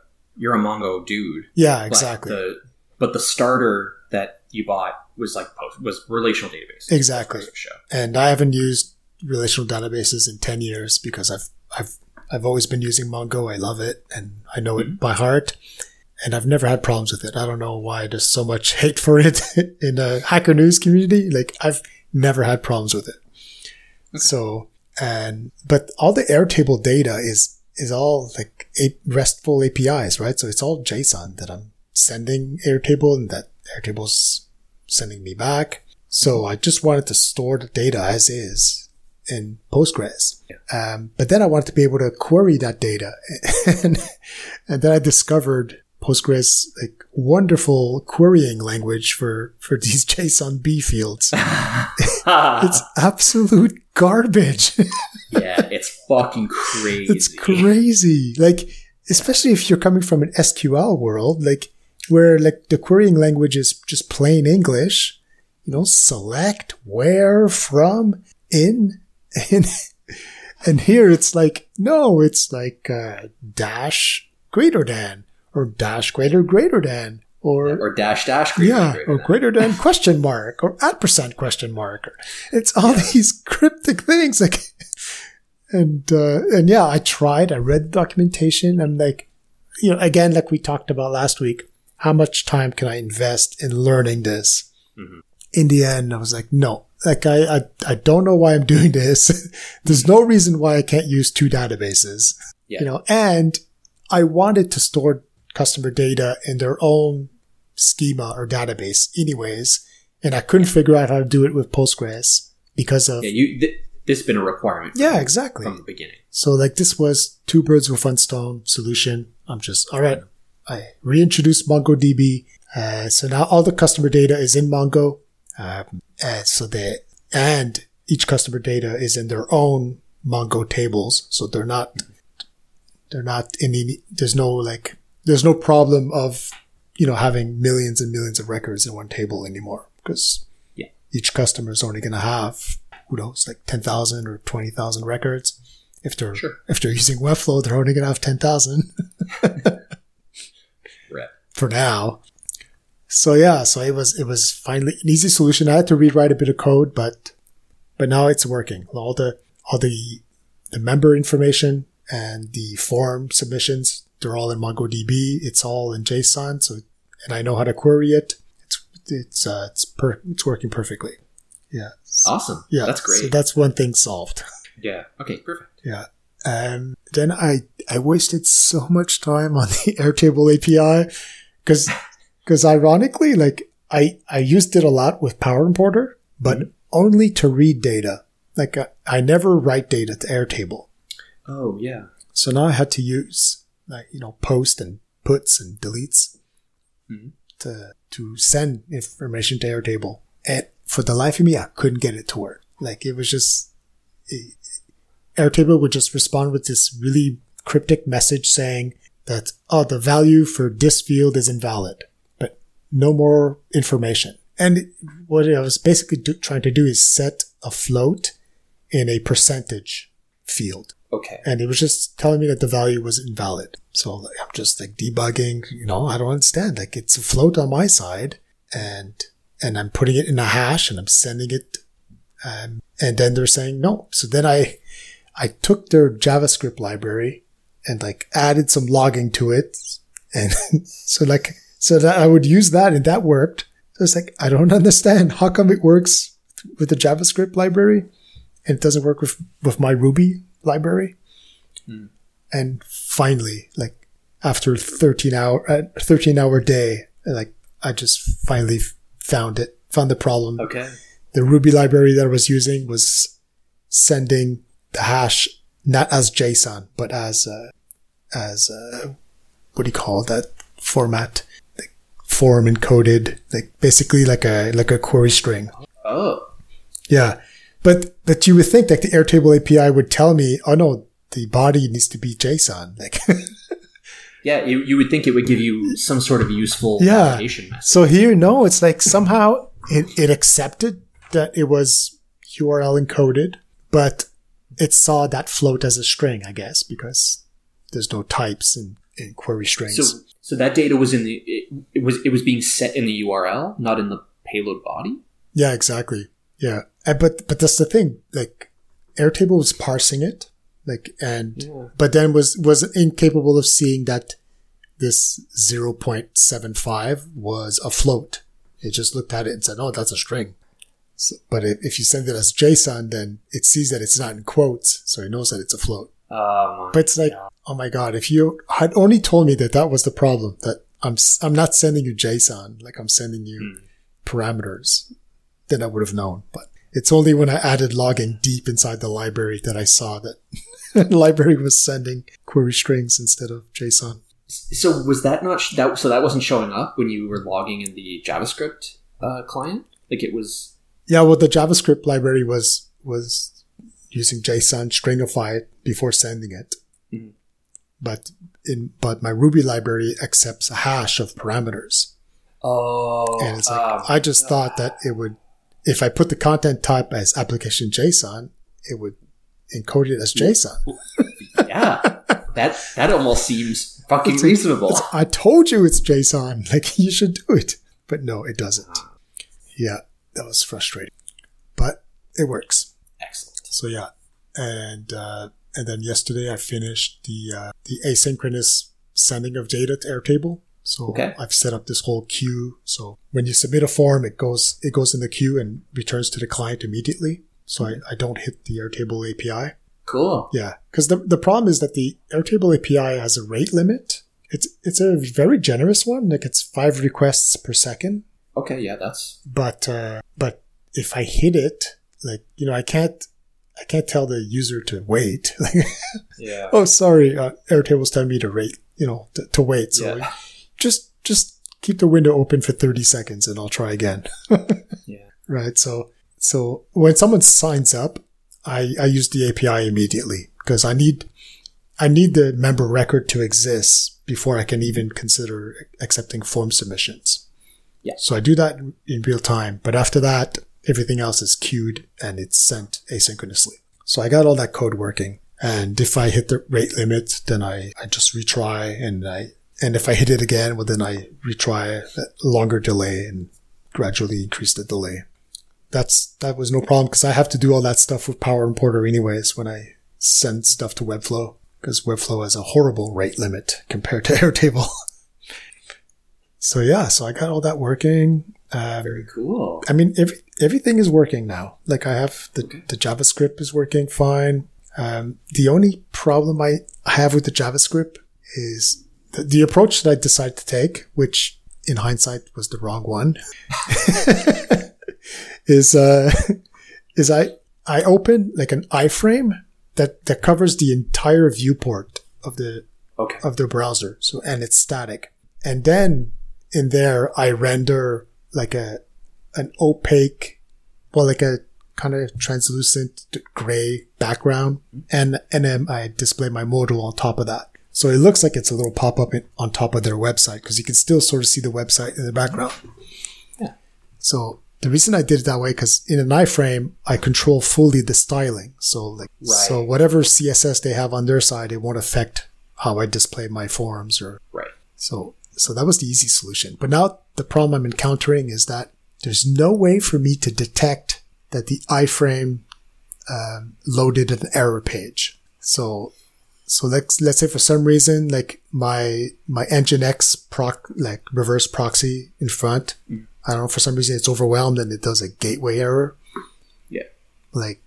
you're a Mongo dude. Yeah, but exactly. the, but the starter that you bought was like post, was relational database. Exactly. And I haven't used relational databases in 10 years because I've, I've, I've always been using Mongo. I love it and I know it mm-hmm. by heart and I've never had problems with it. I don't know why there's so much (laughs) hate for it (laughs) in the hacker news community. Like I've never had problems with it. So, and, but all the Airtable data is, is all like a- RESTful APIs, right? So it's all JSON that I'm sending Airtable and that Airtable's sending me back. So I just wanted to store the data as is in Postgres. Um, but then I wanted to be able to query that data. (laughs) and, and then I discovered Postgres, like wonderful querying language for, for (laughs) these JSONB fields. (laughs) It's absolute garbage. yeah, it's fucking (laughs) crazy. it's crazy. Like, especially if you're coming from an SQL world, like where like the querying language is just plain English, you know, select where from in in and here it's like no, it's like uh, dash greater than or dash greater greater than or or dash dash. greater than yeah, greater or than. greater than (laughs) question mark, or at percent question mark. Or, it's all these cryptic things, like, (laughs) and uh, and yeah, I tried. I read the documentation. I'm like, you know, again, like we talked about last week, how much time can I invest in learning this? Mhm. In the end, I was like, no, like I, I, I don't know why I'm doing this. (laughs) There's no reason why I can't use two databases, Yeah. you know, and I wanted to store customer data in their own schema or database anyways. And I couldn't figure out how to do it with Postgres because of, Yeah, you. Th- this has been a requirement. yeah, exactly. From the beginning. So like this was two birds with one stone solution. I'm just all right. I reintroduced MongoDB. Uh, so now all the customer data is in Mongo. Um, and so they and each customer data is in their own Mongo tables. So they're not they're not in any. There's no like there's no problem of you know having millions and millions of records in one table anymore because Yeah. each customer is only going to have who knows like ten thousand or twenty thousand records. If they're Sure. if they're using Webflow, they're only going to have ten thousand (laughs) Right. for now. So yeah, so it was it was finally an easy solution. I had to rewrite a bit of code, but but now it's working. All the all the the member information and the form submissions, they're all in MongoDB. It's all in JSON, so and I know how to query it. It's it's uh, it's per, it's working perfectly. Yeah. So- Awesome. yeah. That's great. So that's one thing solved. yeah. Okay. Perfect. Yeah. And then I, I wasted so much time on the (laughs) Airtable API because, because ironically, like I, I used it a lot with Power Importer, but only to read data. Like I, I never write data to Airtable. Oh yeah. So now I had to use like, you know, post and puts and deletes Mhm. to, to send information to Airtable. And for the life of me, I couldn't get it to work. Like it was just, it, Airtable would just respond with this really cryptic message saying that, oh, the value for this field is invalid, but no more information. And what I was basically do, trying to do is set a float in a percentage field Okay. and it was just telling me that the value was invalid. So I'm just like debugging, you know, I don't understand. Like it's a float on my side and, and I'm putting it in a hash and I'm sending it. Um, and then they're saying no. So then I, I took their JavaScript library and like added some logging to it. And (laughs) so like, so that I would use that and that worked. So it's like, I don't understand. How come it works with the JavaScript library and it doesn't work with, with my Ruby library? And finally, like after 13 hour, uh, 13 hour day, like I just finally found it, found the problem. Okay. The Ruby library that I was using was sending the hash not as JSON, but as, uh, as, uh, what do you call that format? Like form encoded, like basically like a, like a query string. Oh. Yeah. But, but you would think that the Airtable API would tell me, oh no, the body needs to be JSON. Like, (laughs) Yeah. You, you would think it would give you some sort of useful Yeah. validation message. so here, no, it's like somehow it, it accepted that it was URL encoded, but it saw that float as a string, I guess, because there's no types in, in query strings. So so that data was in the it, it was it was being set in the URL, not in the payload body. Yeah, exactly. Yeah. And, but, but that's the thing. Like Airtable was parsing it. Like, and, Yeah. but then was, was incapable of seeing that this 0.75 was a float. It just looked at it and said, oh, that's a string. So, but if, if you send it as JSON, then it sees that it's not in quotes. So it knows that it's a float. Um, But it's like, oh my God, if you had only told me that that was the problem, that I'm, I'm not sending you JSON, like I'm sending you parameters, then I would have known. But it's only when I added logging deep inside the library that I saw that (laughs) the library was sending query strings instead of JSON. so was that not sh- that? So that wasn't showing up when you were logging in the JavaScript uh, client. Like it was. Yeah, well, the JavaScript library was, was using JSON stringify it before sending it. Mhm. But in, but my Ruby library accepts a hash of parameters. Oh. And it's like, um, I just thought that it would, if I put the content type as application JSON, it would encode it as JSON. (laughs) yeah. That that almost seems fucking It's reasonable. It's- I told you it's JSON. (laughs) Like you should do it. But no, it doesn't. Yeah, that was frustrating. But it works. Excellent. So yeah. And, uh, and then yesterday I finished the, uh, the asynchronous sending of data to Airtable. So Okay. I've set up this whole queue. So when you submit a form, it goes it goes in the queue and returns to the client immediately. So I, I don't hit the Airtable API. Cool. Yeah, because the the problem is that the Airtable API has a rate limit. It's it's a very generous one. Like it's five requests per second. Okay, yeah, that's But uh, but if I hit it, like you know, I can't I can't tell the user to wait. (laughs) Yeah. oh, sorry, uh, Airtable's telling me to rate. You know, to, to wait. So Yeah. Just just keep the window open for thirty seconds, and I'll try again. (laughs) Yeah. right? So, so when someone signs up, I, I use the API immediately because I need, I need the member record to exist before I can even consider accepting form submissions. Yeah. So I do that in- in real time, but after that, everything else is queued and it's sent asynchronously. So I got all that code working. And if I hit the rate limit, then I, I just retry and I, and if I hit it again, well, then I retry a longer delay and gradually increase the delay. That's, that was no problem because I have to do all that stuff with Power Importer anyways when I send stuff to Webflow because Webflow has a horrible rate limit compared to (laughs) Airtable. so yeah, so I got all that working. Um, Very cool. I mean, every, everything is working now. Like I have the, the JavaScript is working fine. Um, the only problem I have with the JavaScript is the, the approach that I decided to take, which in hindsight was the wrong one, (laughs) is, uh, (laughs) is I, I open like an iframe that, that covers the entire viewport of the, Okay. of the browser. So, and it's static. And then in there, I render like a, an opaque, well, like a kind of translucent gray background. And, and then I display my modal on top of that. So it looks like it's a little pop up on top of their website because you can still sort of see the website in the background. Yeah. So the reason I did it that way, because in an iframe, I control fully the styling. So like, Right. so whatever CSS they have on their side, it won't affect how I display my forms or Right. so, so that was the easy solution. But now the problem I'm encountering is that there's no way for me to detect that the iframe um, loaded an error page. So, so let's let's say for some reason like my my Nginx proc like reverse proxy in front, mm. I don't know for some reason it's overwhelmed and it does a gateway error. Yeah. Like,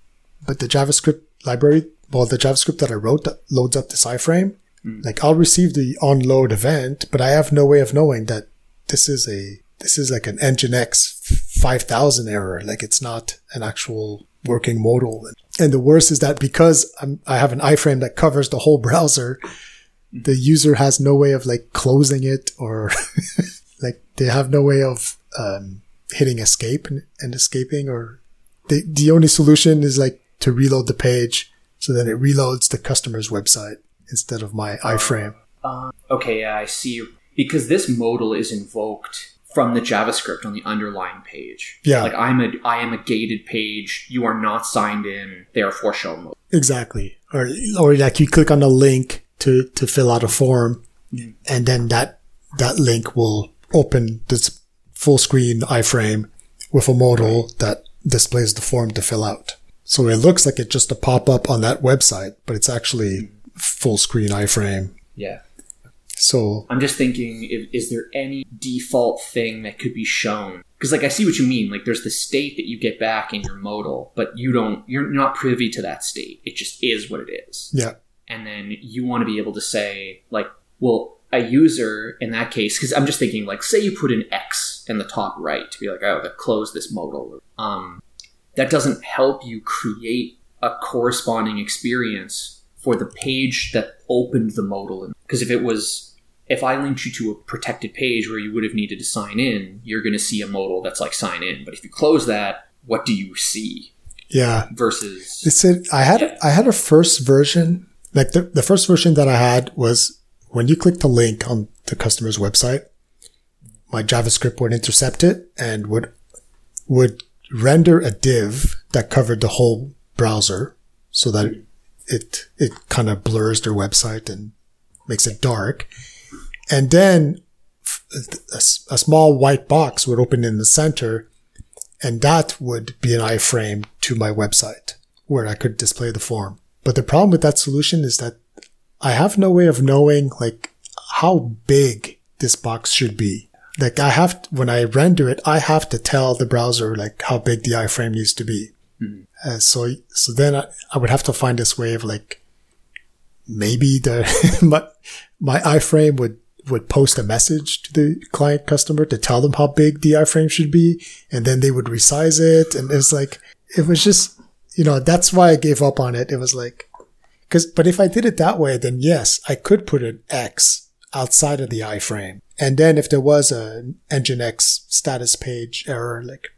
but the JavaScript library, well, the JavaScript that I wrote that loads up this iframe, mm. like I'll receive the onload event, but I have no way of knowing that this is a this is like an Nginx 5000 error. Like it's not an actual working modal. And the worst is that because I'm, I have an iframe that covers the whole browser, the user has no way of like closing it or (laughs) like they have no way of um, hitting escape and, and escaping or the, the only solution is like to reload the page so then it reloads the customer's website instead of my iframe. Uh, Okay, I see. Because this modal is invoked from the JavaScript on the underlying page. Yeah. Like I'm a I am a gated page. You are not signed in. Therefore, show mode. Exactly. Or, or like you click on a link to, to fill out a form and then that, that link will open this full screen iframe with a modal that displays the form to fill out. So it looks like it's just a pop up on that website, but it's actually full screen iframe. Yeah. So I'm just thinking, is there any default thing that could be shown? Because, like, I see what you mean. Like, there's the state that you get back in your modal, but you don't, you're not privy to that state. It just is what it is. yeah, And then you want to be able to say, like, well, a user in that case, because I'm just thinking, like, say you put an X in the top right to be like, oh, that close this modal. Um, that doesn't help you create a corresponding experience for the page that opened the modal. Because if it was, if I linked you to a protected page where you would have needed to sign in, you're going to see a modal that's like sign in. But if you close that, what do you see? yeah. Versus, It said I had Yeah. I had a first version. Like the, the first version that I had was when you click the link on the customer's website, my JavaScript would intercept it and would would render a div that covered the whole browser so that it it kind of blurs their website and makes it dark. And then a small white box would open in the center and that would be an iframe to my website where I could display the form. But the problem with that solution is that I have no way of knowing, like, how big this box should be. Like I have, to, when I render it, I have to tell the browser like how big the iframe needs to be. Mhm. Uh, so, so then I, I would have to find this way of like, maybe the, (laughs) my, my iframe would, would post a message to the client customer to tell them how big the iframe should be. And then they would resize it. And it was like, it was just, you know, that's why I gave up on it. It was like, cause, but if I did it that way, then yes, I could put an X outside of the iframe. And then if there was a Nginx status page error, like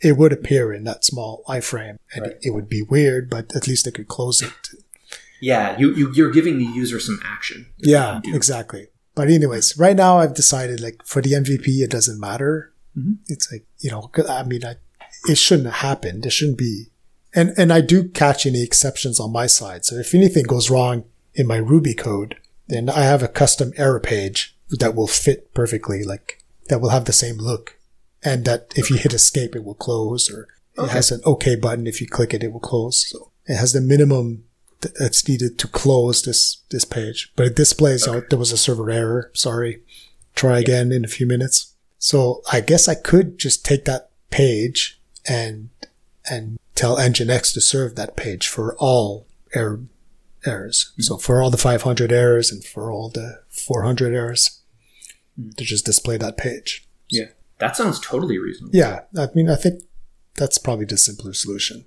it would appear in that small iframe and Right. it would be weird, but at least I could close it. Yeah, you, you you're giving the user some action. Yeah, exactly. But anyways, right now I've decided like for the MVP, it doesn't matter. Mhm. It's like, you know, I mean, I, it shouldn't have happened. It shouldn't be. And, and I do catch any exceptions on my side. So if anything goes wrong in my Ruby code, then I have a custom error page that will fit perfectly, like that will have the same look. And that if you hit escape, it will close or it Okay. has an OK button. If you click it, it will close. So it has the minimum that's needed to close this, this page, but it displays uh, out there was a server error. Sorry. Try again in a few minutes. So I guess I could just take that page and, and tell Nginx to serve that page for all error errors. Hmm. So for all the 500 errors and for all the 400 errors, hmm. to just display that page. Yeah, that sounds totally reasonable. Yeah, I mean, I think that's probably the simpler solution.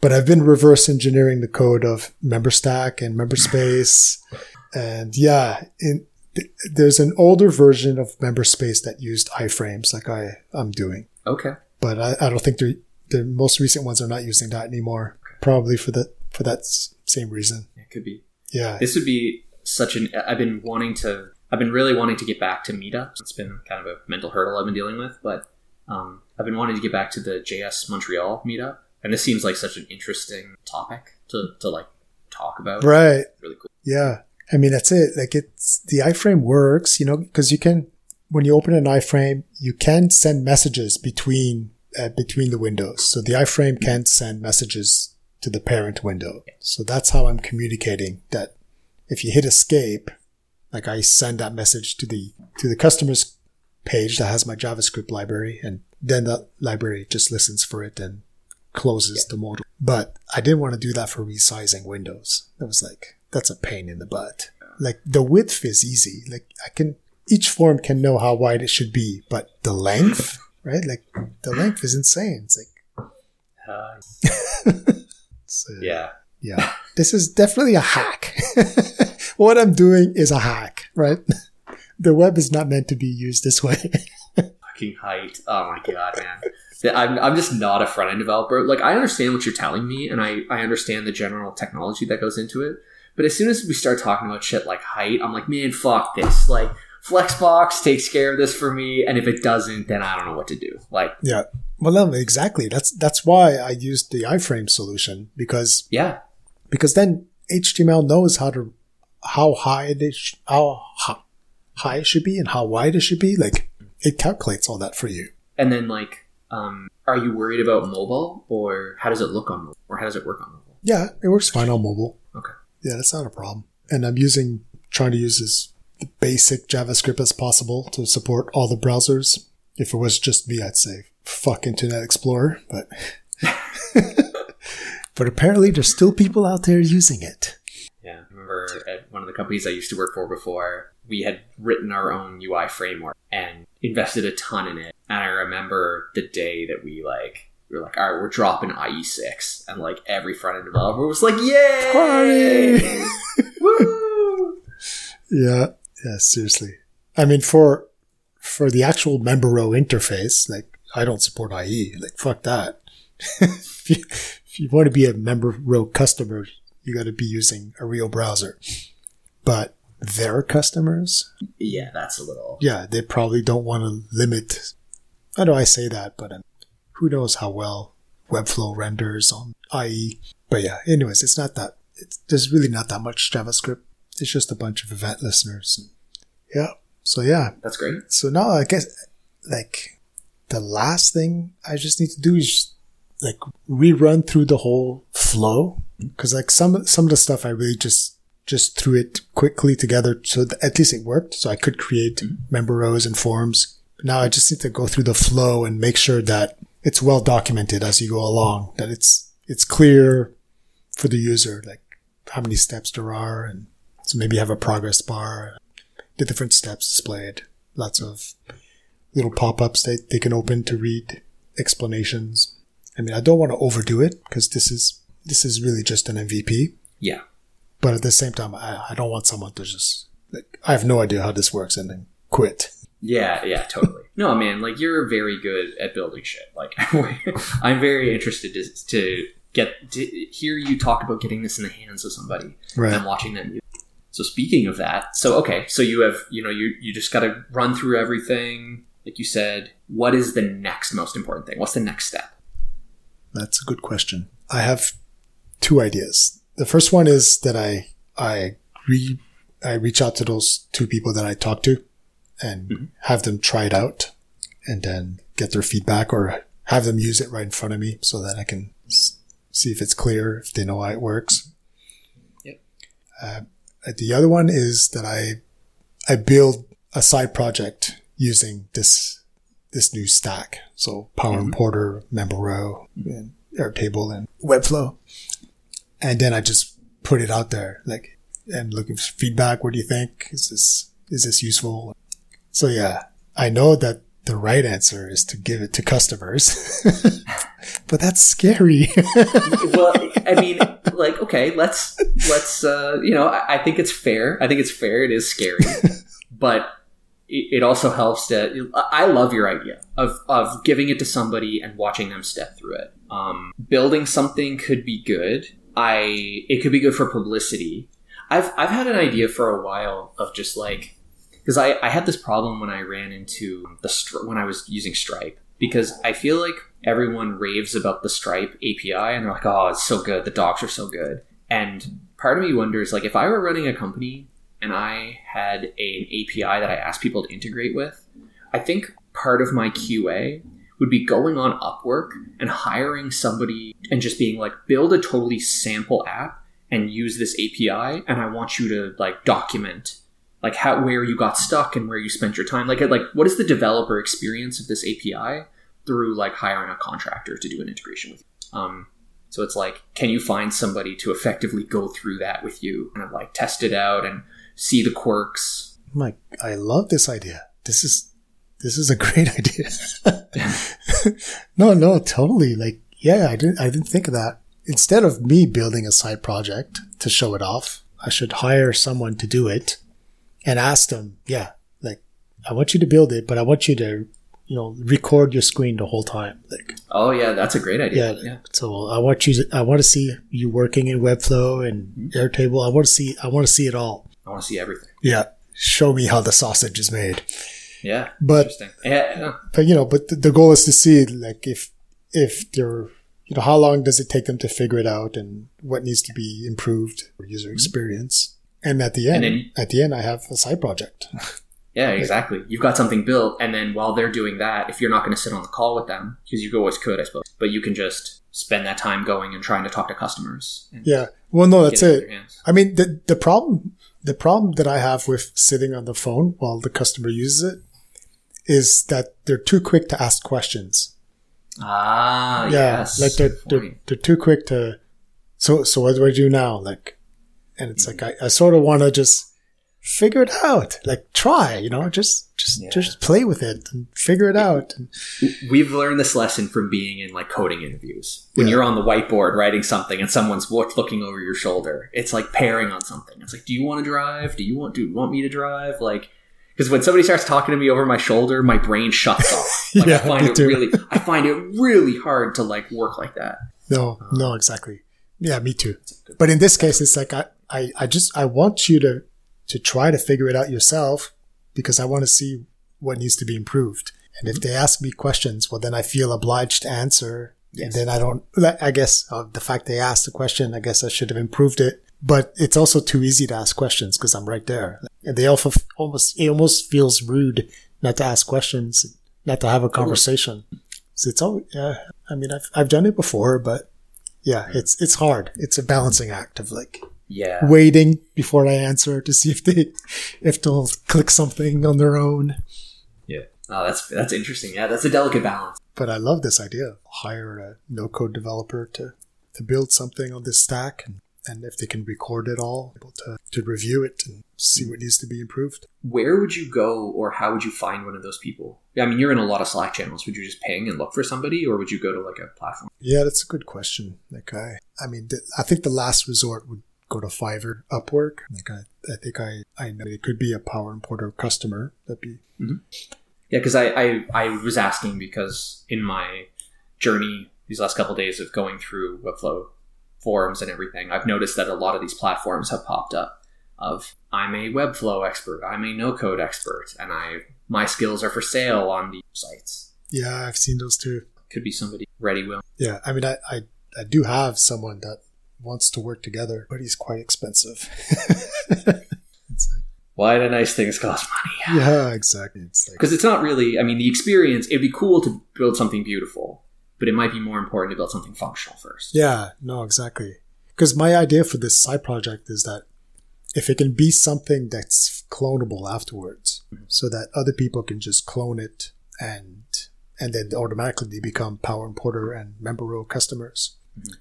But I've been reverse engineering the code of Memberstack and MemberSpace. and yeah, in, th- there's an older version of MemberSpace that used iframes, like I I'm doing. Okay. But I, I don't think the the most recent ones are not using that anymore. Probably for the for that same reason. It could be. Yeah, This would be such an. I've been wanting to. I've been really wanting to get back to meetups. It's been kind of a mental hurdle I've been dealing with, but um, I've been wanting to get back to the JS Montreal meetup, and this seems like such an interesting topic to, to like talk about. right. Really cool. Yeah. I mean, that's it. Like it's, the iframe works, you know, because you can, when you open an iframe, you can send messages between, uh, between the windows. So the iframe can send messages to the parent window. So that's how I'm communicating that if you hit escape, like I send that message to the, to the customer's page that has my JavaScript library and then the library just listens for it and closes the modal. But I didn't want to do that for resizing windows. That was like, that's a pain in the butt. Like the width is easy. Like I can, each form can know how wide it should be, but the length, (laughs) right? Like the length is insane. It's like, Uh, (laughs) uh, yeah. yeah, this is definitely a hack. (laughs) what I'm doing is a hack, right? The web is not meant to be used this way. Fucking height. Oh my god, man. I'm, I'm just not a front end developer. Like, I understand what you're telling me, and I, I understand the general technology that goes into it. But as soon as we start talking about shit like height, I'm like, man, fuck this. Like, Flexbox takes care of this for me, and if it doesn't, then I don't know what to do. Like, yeah. Well, no, exactly. That's, that's why I used the iframe solution because yeah, because then HTML knows how to how high it is, how high it should be and how wide it should be. Like it calculates all that for you. and then like, um, are you worried about mobile, or how does it look on mobile, or how does it work on mobile? Yeah, it works fine on mobile. Okay. Yeah, that's not a problem. And I'm using trying to use as basic JavaScript as possible to support all the browsers. If it was just me, I'd say fuck Internet Explorer, but (laughs) but apparently there's still people out there using it. Yeah, I remember at one of the companies I used to work for before, we had written our own UI framework and invested a ton in it. And I remember the day that we like we were like, all right, we're dropping IE6, and like every front end developer was like, yay, Party! woo! (laughs) Yeah, yeah, seriously. I mean, for for the actual member row interface, like I don't support IE. Like fuck that. (laughs) if, you, if you want to be a member row customer, you got to be using a real browser. But their customers, Yeah, that's a little. yeah, they probably don't want to limit. I know I say that, but um, who knows how well Webflow renders on IE. But yeah, anyways, it's not that. It's, there's really not that much JavaScript. It's just a bunch of event listeners. Yeah. So yeah. That's great. So now I guess like the last thing I just need to do is like rerun through the whole flow because like some some of the stuff I really just just threw it quickly together so that at least it worked. So I could create mm-hmm. member rows and forms. Now I just need to go through the flow and make sure that it's well documented as you go along, that it's, it's clear for the user, like how many steps there are. And so maybe have a progress bar, the different steps displayed, lots of little pop-ups that they can open to read explanations. I mean, I don't want to overdo it because this is, this is really just an MVP. Yeah. But at the same time, I, I don't want someone to just, like, I have no idea how this works and then quit. Yeah, yeah, totally. (laughs) no, man, like you're very good at building shit. Like (laughs) I'm very interested to, to get to hear you talk about getting this in the hands of somebody Right. and watching them. So speaking of that, so okay, so you have you know you you just got to run through everything. Like you said, what is the next most important thing? What's the next step? That's a good question. I have two ideas. The first one is that I, I re, I reach out to those two people that I talked to and Mhm. have them try it out and then get their feedback or have them use it right in front of me so that I can s- see if it's clear, if they know how it works. Yep. Uh, the other one is that I, I build a side project using this, this new stack. So Power Mhm. Importer, Member Row, and Airtable and Webflow. And then I just put it out there, like, and looking for feedback. What do you think? Is this, is this useful? So yeah, I know that the right answer is to give it to customers, (laughs) but that's scary. (laughs) well, I mean, like, okay, let's let's uh, you know, I, I think it's fair. I think it's fair. It is scary, but it, also helps to. I love your idea of of giving it to somebody and watching them step through it. Um, building something could be good. I it could be good for publicity. I've I've had an idea for a while of just like because I, I had this problem when I ran into the when I was using Stripe because I feel like everyone raves about the Stripe API and they're like, oh, it's so good, the docs are so good, and part of me wonders like if I were running a company and I had an API that I asked people to integrate with, I think part of my QA would be going on Upwork and hiring somebody and just being like, build a totally sample app and use this API, and I want you to like document like how where you got stuck and where you spent your time. Like like what is the developer experience of this API through like hiring a contractor to do an integration with you? Um, so it's like, can you find somebody to effectively go through that with you and like test it out and see the quirks? Mike, I love this idea. This is, this is a great (laughs) idea. no, no, totally. Like, yeah, I didn't, I didn't think of that. Instead of me building a side project to show it off, I should hire someone to do it and ask them, yeah, like, I want you to build it, but I want you to, you know, record your screen the whole time. Like, Oh yeah, that's a great idea. yeah. Yeah. So I want you, to, I want to see you working in Webflow and mm-hmm. Airtable. I want to see, I want to see it all. I want to see everything. Yeah. Show me how the sausage is made. Yeah. But Interesting. Yeah. but you know, but the, the goal is to see like if if they're you know how long does it take them to figure it out and what needs to be improved for user mm-hmm. experience. And at the end, then- at the end, I have a side project. (laughs) Yeah, exactly. You've got something built, and then while they're doing that, if you're not going to sit on the call with them, because you always could, I suppose, but you can just spend that time going and trying to talk to customers. Yeah. Well, no, that's in it. I mean, the the problem the problem that I have with sitting on the phone while the customer uses it is that they're too quick to ask questions. Ah, yeah, yes. like they're, they're they're too quick to. So so what do I do now? Like, and it's Mm-hmm. like I, I sort of want to just figure it out. Like try, you know, just just Yeah. just play with it and figure it out. We've learned this lesson from being in like coding interviews. When Yeah. you're on the whiteboard writing something and someone's looking over your shoulder, it's like pairing on something. It's like, do you want to drive? Do you want do you want me to drive? Like, because when somebody starts talking to me over my shoulder, my brain shuts off. (laughs) Like, Yeah, I find it too. really, I find it really hard to like work like that. no, no, exactly. Yeah, me too. But in this case, it's like I, I, I just I want you to to try to figure it out yourself because I want to see what needs to be improved. And if they ask me questions, well, then I feel obliged to answer. Yes. And then I don't, I guess uh, the fact they asked the question, I guess I should have improved it. But it's also too easy to ask questions because I'm right there. And they also almost, it almost feels rude not to ask questions, not to have a conversation. So it's all, yeah. I mean, I've, I've done it before, but yeah, it's, it's hard. It's a balancing act of like Yeah. waiting before I answer to see if they if they'll click something on their own. Yeah. Oh, that's that's interesting. Yeah, that's a delicate balance. But I love this idea. Hire a no code developer to to build something on this stack and, and if they can record it all, able to, to review it and see what needs to be improved. Where would you go, or how would you find one of those people? Yeah, I mean, you're in a lot of Slack channels. Would you just ping and look for somebody, or would you go to like a platform? Yeah, that's a good question. Like I I mean th- I think the last resort would go to Fiverr, Upwork. Like I, I think I, I know it could be a Power Importer customer. That'd be mm-hmm. Yeah, because I, I I was asking because in my journey these last couple of days of going through Webflow forums and everything, I've noticed that a lot of these platforms have popped up. Of I'm a Webflow expert, I'm a no code expert, and I my skills are for sale on these sites. Yeah, I've seen those too. Could be somebody ready will. Yeah, I mean, I, I, I do have someone that wants to work together, but he's quite expensive. (laughs) Why do nice things cost money? (laughs) yeah, exactly. It's like, because it's not really i mean the experience it'd be cool to build something beautiful but it might be more important to build something functional first yeah, no, exactly. Because my idea for this side project is that if it can be something that's clonable afterwards, so that other people can just clone it and and then automatically they become Power Importer and Member Row customers. Mhm.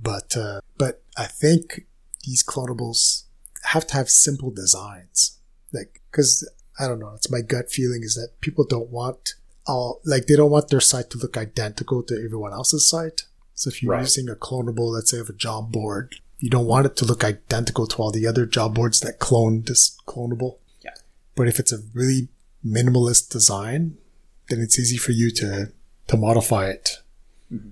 But uh, but I think these clonables have to have simple designs, like because I don't know. It's my gut feeling is that people don't want all like they don't want their site to look identical to everyone else's site. So if you're Right. using a clonable, let's say of a job board, you don't want it to look identical to all the other job boards that clone this clonable. Yeah. But if it's a really minimalist design, then it's easy for you to to modify it. Mm-hmm.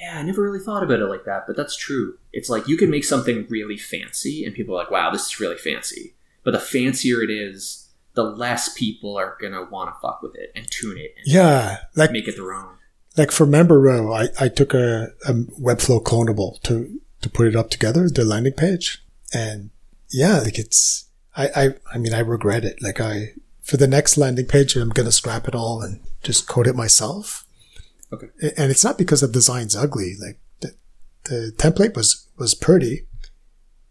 yeah i never really thought about it like that but that's true it's like you can make something really fancy and people are like wow this is really fancy but the fancier it is the less people are gonna want to fuck with it and tune it and Yeah, like make it their own like for member row, I, I took a, a Webflow clonable to to put it up together, the landing page, and yeah, like it's I I I mean I regret it. Like I for the next landing page, I'm gonna scrap it all and just code it myself. Okay. And it's not because the design's ugly. Like the the template was was pretty,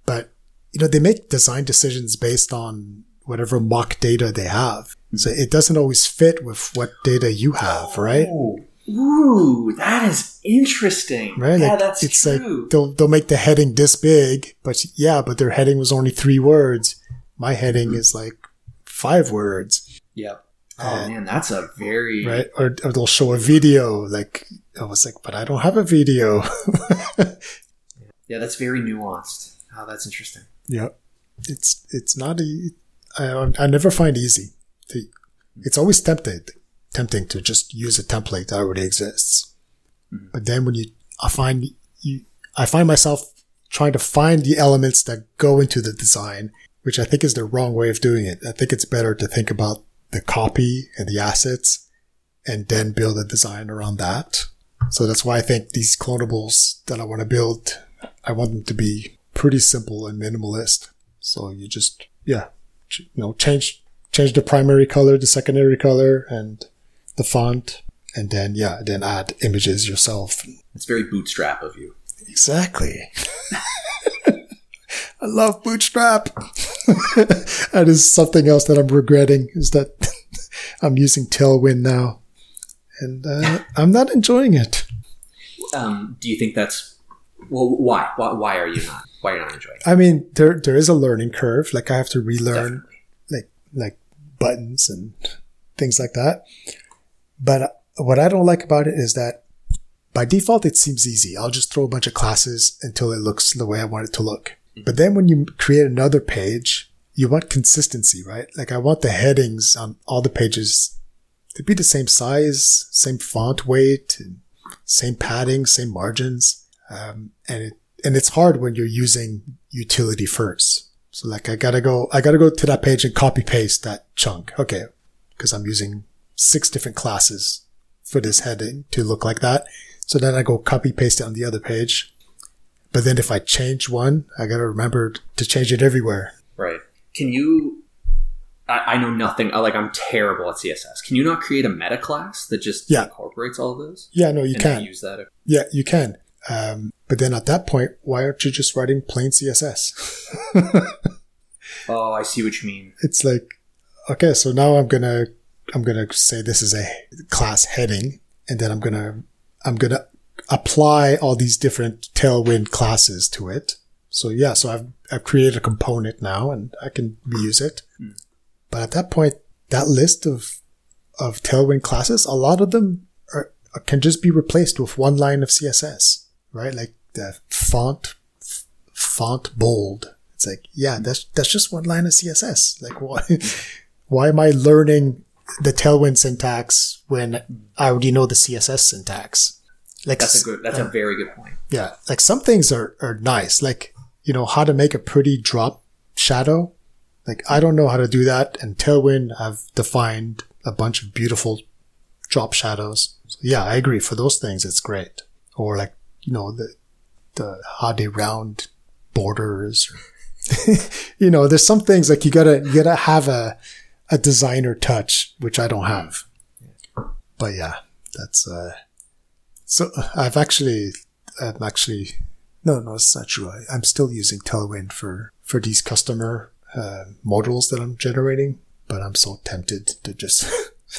but you know they make design decisions based on whatever mock data they have. So it doesn't always fit with what data you have, right? Ooh, Ooh, that is interesting. right? Yeah, like, that's it's true. like they'll they'll make the heading this big, but yeah, but their heading was only three words. My heading is like five words, Yep. Oh Uh, man, that's a very right? Or, or they'll show a video. Like I was like, but I don't have a video. (laughs) yeah, that's very nuanced. Oh, that's interesting. Yeah, it's it's not a. I, I never find easy. To, it's always tempted, tempting to just use a template that already exists. Mhm. But then when you, I find you, I find myself trying to find the elements that go into the design, which I think is the wrong way of doing it. I think it's better to think about the copy and the assets and then build a design around that. So that's why I think these clonables that I want to build, I want them to be pretty simple and minimalist. So you just, yeah, you know, change, change the primary color, the secondary color and the font. And then, yeah, then add images yourself. It's very bootstrap of you. Exactly. (laughs) I love Bootstrap. (laughs) that is something else that I'm regretting is that (laughs) I'm using Tailwind now, and uh, I'm not enjoying it. Um, do you think that's well? Why? Why, why are you not? Why are you not enjoying it? I mean, there there is a learning curve. Like I have to relearn Definitely. like like buttons and things like that. But what I don't like about it is that by default it seems easy. I'll just throw a bunch of classes until it looks the way I want it to look. Mm-hmm. But then when you create another page, you want consistency, right? Like I want the headings on all the pages to be the same size, same font weight, and same padding, same margins. Um, and it, and it's hard when you're using utility first. So like I gotta go, I gotta go to that page and copy paste that chunk. Okay. Cause I'm using six different classes for this heading to look like that. So then I go copy paste it on the other page. But then if I change one, I gotta remember to change it everywhere. Right. Can you? I, I know nothing. Like I'm terrible at CSS. Can you not create a meta class that just Yeah. incorporates all of those? Yeah, no, you can. use that. Yeah, you can. Um, but then at that point, why aren't you just writing plain CSS? (laughs) Oh, I see what you mean. it's like, okay, so now I'm gonna, I'm gonna say this is a class heading, and then I'm gonna, I'm gonna apply all these different Tailwind classes to it. So yeah, so I've, I've created a component now and I can reuse it. But at that point, that list of, of Tailwind classes, a lot of them are, can just be replaced with one line of CSS, right? Like the font, font bold. It's like, yeah, that's, that's just one line of CSS. Like why, (laughs) why am I learning the Tailwind syntax when I already know the CSS syntax? Like That's a good. That's a uh, very good point. yeah, like some things are, are nice. Like, you know, how to make a pretty drop shadow. Like, I don't know how to do that. And Tailwind have defined a bunch of beautiful drop shadows. So yeah, I agree. For those things, it's great. Or like, you know, the, the how they round borders. (laughs) you know, there's some things like you gotta, you gotta have a, a designer touch, which I don't have. But yeah, that's, uh, so I've actually, I'm actually, no, no, it's not true. I, I'm still using Tailwind for, for these customer, uh, models that I'm generating, but I'm so tempted to just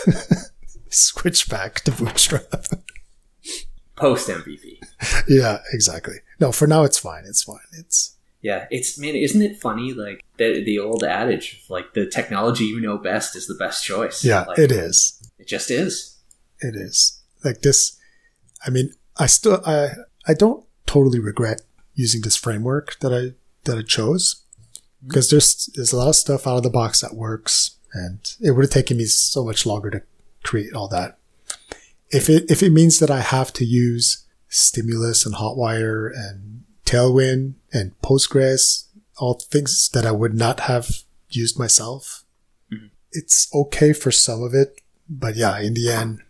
(laughs) switch back to Bootstrap. (laughs) Post MVP. yeah, exactly. No, for now it's fine. It's fine. It's, Yeah, it's man, isn't it funny? Like the the old adage, like the technology you know best is the best choice. yeah, like, it is. It just is. It is like this. I mean, I still, I, I don't totally regret using this framework that I, that I chose mm-hmm. because there's, there's a lot of stuff out of the box that works and it would have taken me so much longer to create all that. If it, if it means that I have to use stimulus and hotwire and tailwind and postgres, all things that I would not have used myself, it's okay for some of it. But yeah, in the end,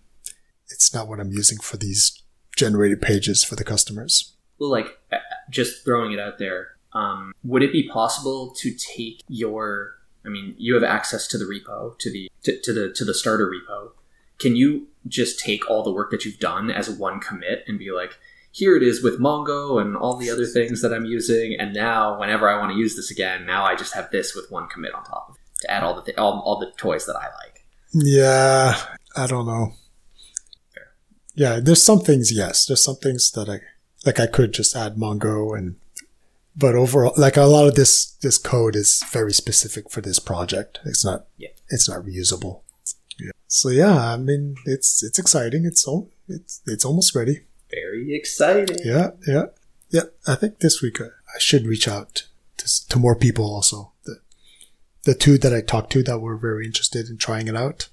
it's not what I'm using for these generated pages for the customers. Well, like uh, just throwing it out there. Um, would it be possible to take your? I mean, you have access to the repo, to the to, to the to the starter repo. Can you just take all the work that you've done as one commit and be like, here it is with Mongo and all the other things that I'm using, and now whenever I want to use this again, now I just have this with one commit on top of it to add all the th- all, all the toys that I like. Yeah, I don't know. Yeah, there's some things, yes. There's some things that I, like I could just add Mongo and, but overall, like a lot of this, this code is very specific for this project. It's not, Yeah. it's not reusable. Yeah. So yeah, I mean, it's, it's exciting. It's, al- it's, it's almost ready. Very exciting. Yeah, yeah, yeah. I think this week I, I should reach out to, to more people also. The, the two that I talked to that were very interested in trying it out.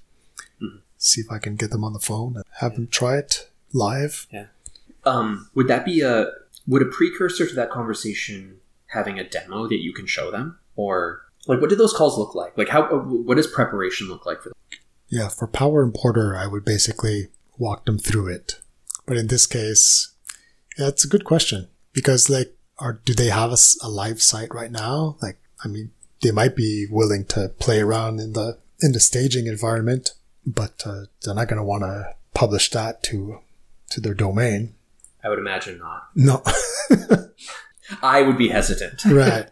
See if I can get them on the phone and have them try it live. Um, would that be a would a precursor to that conversation having a demo that you can show them, or like what do those calls look like? Like how what does preparation look like for them? Yeah, for Power Importer, I would basically walk them through it. But in this case, yeah, it's a good question because like, are, do they have a live site right now? Like, I mean, they might be willing to play around in the, in the staging environment, but uh, they're not going to want to publish that to, to their domain. I would imagine not. No. (laughs) I would be hesitant. (laughs) right.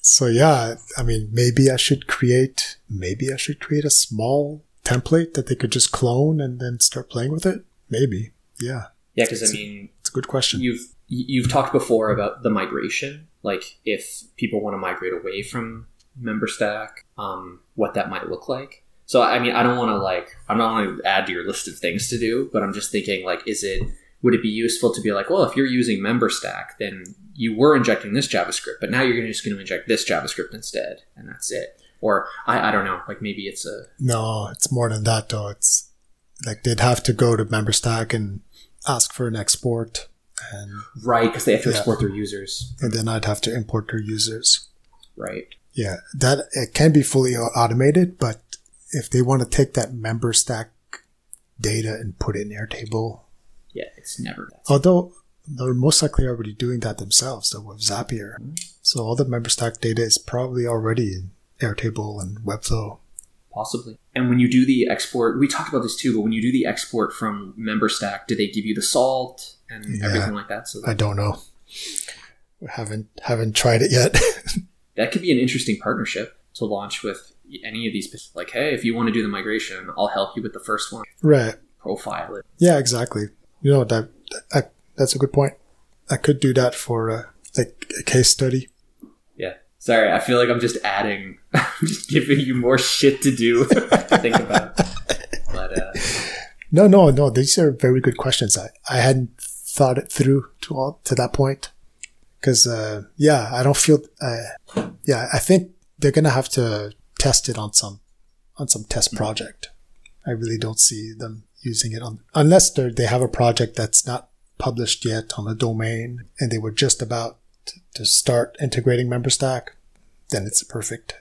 So yeah, I mean, maybe I should create, maybe I should create a small template that they could just clone and then start playing with it. Maybe. Yeah. Yeah, because I mean, It's a good question. you've you've talked before about the migration, like if people want to migrate away from MemberStack, um, what that might look like. So I mean, I don't want to like I'm not going to add to your list of things to do, but I'm just thinking like, is it would it be useful to be like, well, if you're using MemberStack, then you were injecting this JavaScript, but now you're just going to inject this JavaScript instead, and that's it. Or I, I don't know, like maybe it's a No, it's more than that though. It's like they'd have to go to MemberStack and ask for an export and, right because they have to Yeah. export their users, and then I'd have to import their users. right? Yeah, that it can be fully automated, but if they want to take that MemberStack data and put it in Airtable, Yeah, it's never. although they're most likely already doing that themselves though with Zapier. Mm-hmm. So all the MemberStack data is probably already in Airtable and Webflow. Possibly. And when you do the export, we talked about this too, but when you do the export from MemberStack, do they give you the salt and Yeah. everything like that? So I don't know. haven't haven't tried it yet. (laughs) that could be an interesting partnership to launch with any of these. Like, hey, if you want to do the migration, I'll help you with the first one. right. Profile it. Yeah, exactly. You know that, that that's a good point. I could do that for uh, like a case study. Sorry, I feel like I'm just adding, (laughs) I'm just giving you more shit to do (laughs) to think about. But uh, No, no, no. These are very good questions. I, I hadn't thought it through to all to that point. Cause, uh, yeah, I don't feel, uh, yeah, I think they're going to have to test it on some, on some test project. I really don't see them using it on, unless they they have a project that's not published yet on the domain and they were just about to, to start integrating MemberStack. Then it's a perfect,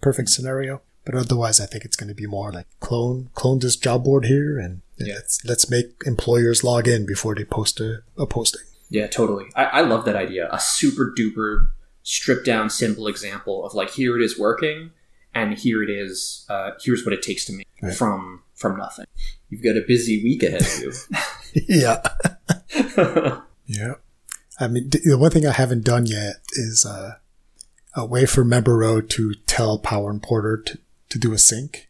perfect scenario. But otherwise, I think it's going to be more like clone, clone this job board here and Yeah. let's, let's make employers log in before they post a, a posting. yeah, totally. I, I love that idea. A super duper stripped down, simple example of like here it is working, and here it is. Uh, here's what it takes to make Right. from from nothing. You've got a busy week ahead of you. (laughs) yeah. (laughs) Yeah. I mean, the one thing I haven't done yet is uh, a way for Member Row to tell Power Importer to, to do a sync.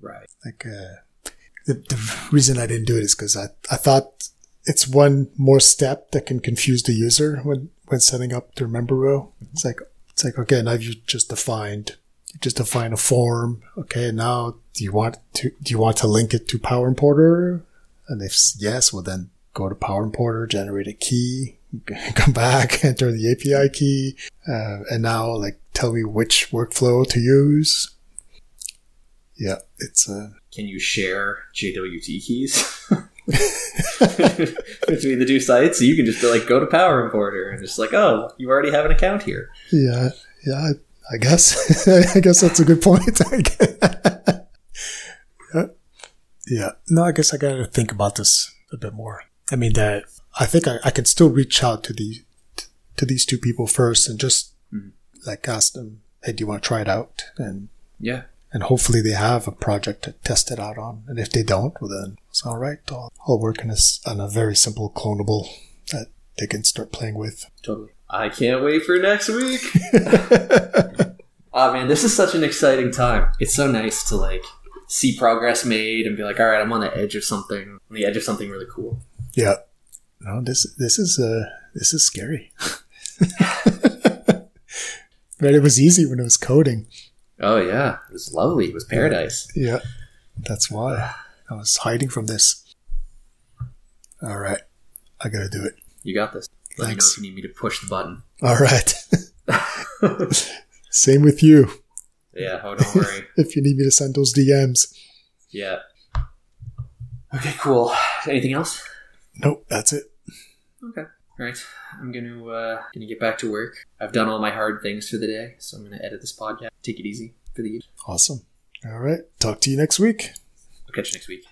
right. Like, uh, the, the reason I didn't do it is because I, I thought it's one more step that can confuse the user when, when setting up their Member Row. It's like, it's like, okay, now you just defined, you just define a form. Okay. Now do you want to, do you want to link it to Power Importer? And if yes, well then go to Power Importer, generate a key, (laughs) come back, enter the API key, uh, and now like tell me which workflow to use. Yeah, it's uh Can you share JWT keys (laughs) (laughs) between the two sites? So you can just be like, go to Power Importer, and just like, oh, you already have an account here. yeah, yeah. I, I guess I guess that's a good point. yeah. yeah. No, I guess I got to think about this a bit more. I mean, that I think I, I can still reach out to the to these two people first and just Mhm. like ask them, hey, do you want to try it out? And Yeah. and hopefully they have a project to test it out on. And if they don't, well then it's all right. I'll, I'll work on a, on a very simple clonable that they can start playing with. Totally. I can't wait for next week. (laughs) (laughs) Oh man, this is such an exciting time. It's so nice to like see progress made and be like, all right, I'm on the edge of something, on the edge of something really cool. Yeah. No, this this is uh this is scary. (laughs) but it was easy when it was coding. Oh yeah, it was lovely. It was paradise. Yeah. That's why I was hiding from this. All right. I gotta do it. You got this. Let Thanks. me know if you need me to push the button. All right. (laughs) Same with you. yeah. Oh, don't worry. (laughs) If you need me to send those DMs. yeah. Okay. Cool. Anything else? Nope, that's it. Okay. All right. I'm gonna uh, gonna get back to work. I've done all my hard things for the day, so I'm gonna edit this podcast. Take it easy for the. Evening. Awesome. All right. Talk to you next week. I'll catch you next week.